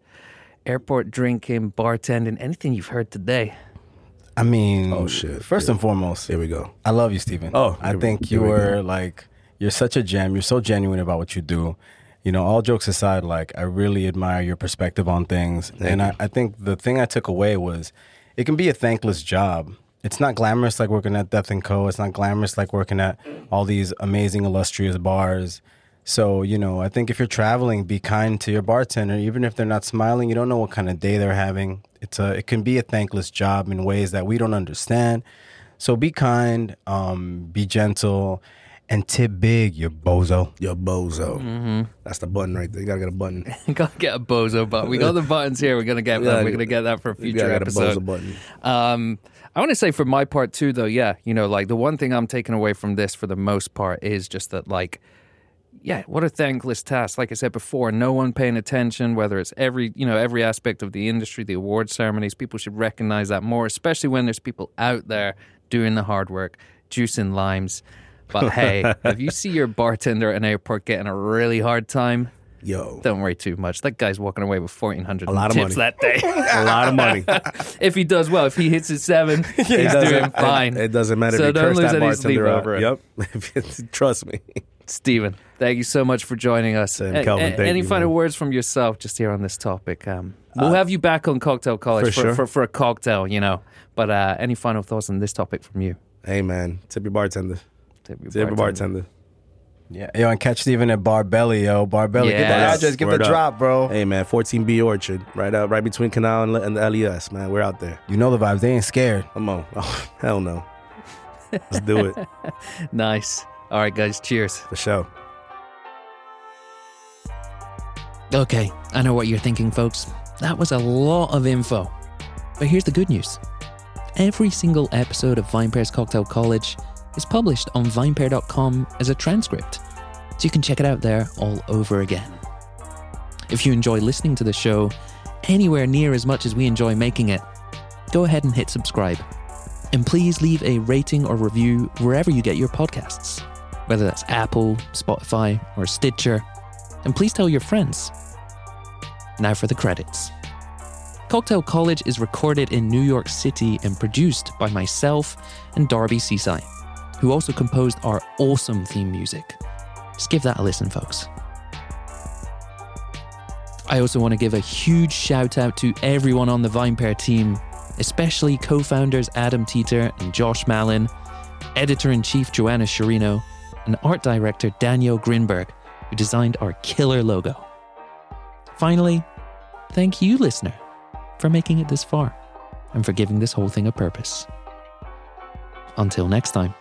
Airport drinking, bartending, anything you've heard today? I mean, Oh, shit. First and foremost, Here we go. I love you, Stephen. Oh, I think here you we were like you're such a gem. You're so genuine about what you do. You know, all jokes aside, like I really admire your perspective on things. and I, I think the thing I took away was it can be a thankless job. It's not glamorous like working at Death and Co. It's not glamorous like working at all these amazing, illustrious bars. So, you know, I think if you're traveling, be kind to your bartender, even if they're not smiling. You don't know what kind of day they're having. It's a, it can be a thankless job in ways that we don't understand. So be kind, um, be gentle, and tip big, you bozo. Your bozo. Mm-hmm. That's the button right there. You gotta get a button. gotta get a bozo button. We got the buttons here. We're gonna get Yeah, them. We're gonna get that for a You future gotta get a episode. bozo button. Um, I want to say for my part too, though. Yeah, you know, like the one thing I'm taking away from this for the most part is just that, like, yeah, what a thankless task. Like I said before, no one paying attention. Whether it's every, you know, every aspect of the industry, the award ceremonies, people should recognize that more, especially when there's people out there doing the hard work, juicing limes. But hey, if you see your bartender at an airport getting a really hard time, Yo, don't worry too much. That guy's walking away with fourteen hundred A lot of tips money. that day. a lot of money. if he does well, if he hits his seven, he's doing fine. It, it doesn't matter So if you don't lose that any sleep bartender over it. Yep. Trust me. Steven, thank you so much for joining us. Same, A- Kelvin, a- any you, final man. words from yourself just here on this topic? Um, we'll have you back on Cocktail College for for, sure. for, for a cocktail, you know. But uh, any final thoughts on this topic from you? Hey man, tip your bartender. Tip your Tip your bartender. Yeah, yo, and catch Steven at Bar Belly, yo. Bar Belly, give the Yes. address, give the up. drop, bro. Hey man, 14B Orchard, right out, right between Canal and, and the LES. Man, we're out there. You know the vibes. They ain't scared. Come on. Oh, hell no. Let's do it Nice. All right, guys. Cheers. for sure. Okay, I know what you're thinking, folks. That was a lot of info. But here's the good news every single episode of VinePair's Cocktail College is published on vinepair.com as a transcript, so you can check it out there all over again. If you enjoy listening to the show anywhere near as much as we enjoy making it, go ahead and hit subscribe. And please leave a rating or review wherever you get your podcasts, whether that's Apple, Spotify, or Stitcher. And please tell your friends. Now for the credits. Cocktail College is recorded in New York City and produced by myself and Darby Cicci, who also composed our awesome theme music. Just give that a listen, folks. I also want to give a huge shout out to everyone on the VinePair team, especially co founders Adam Teeter and Josh Malin, editor in chief Joanna Sciarrino, and art director Daniel Grinberg, who designed our killer logo. Finally, thank you, listener, for making it this far and for giving this whole thing a purpose. Until next time.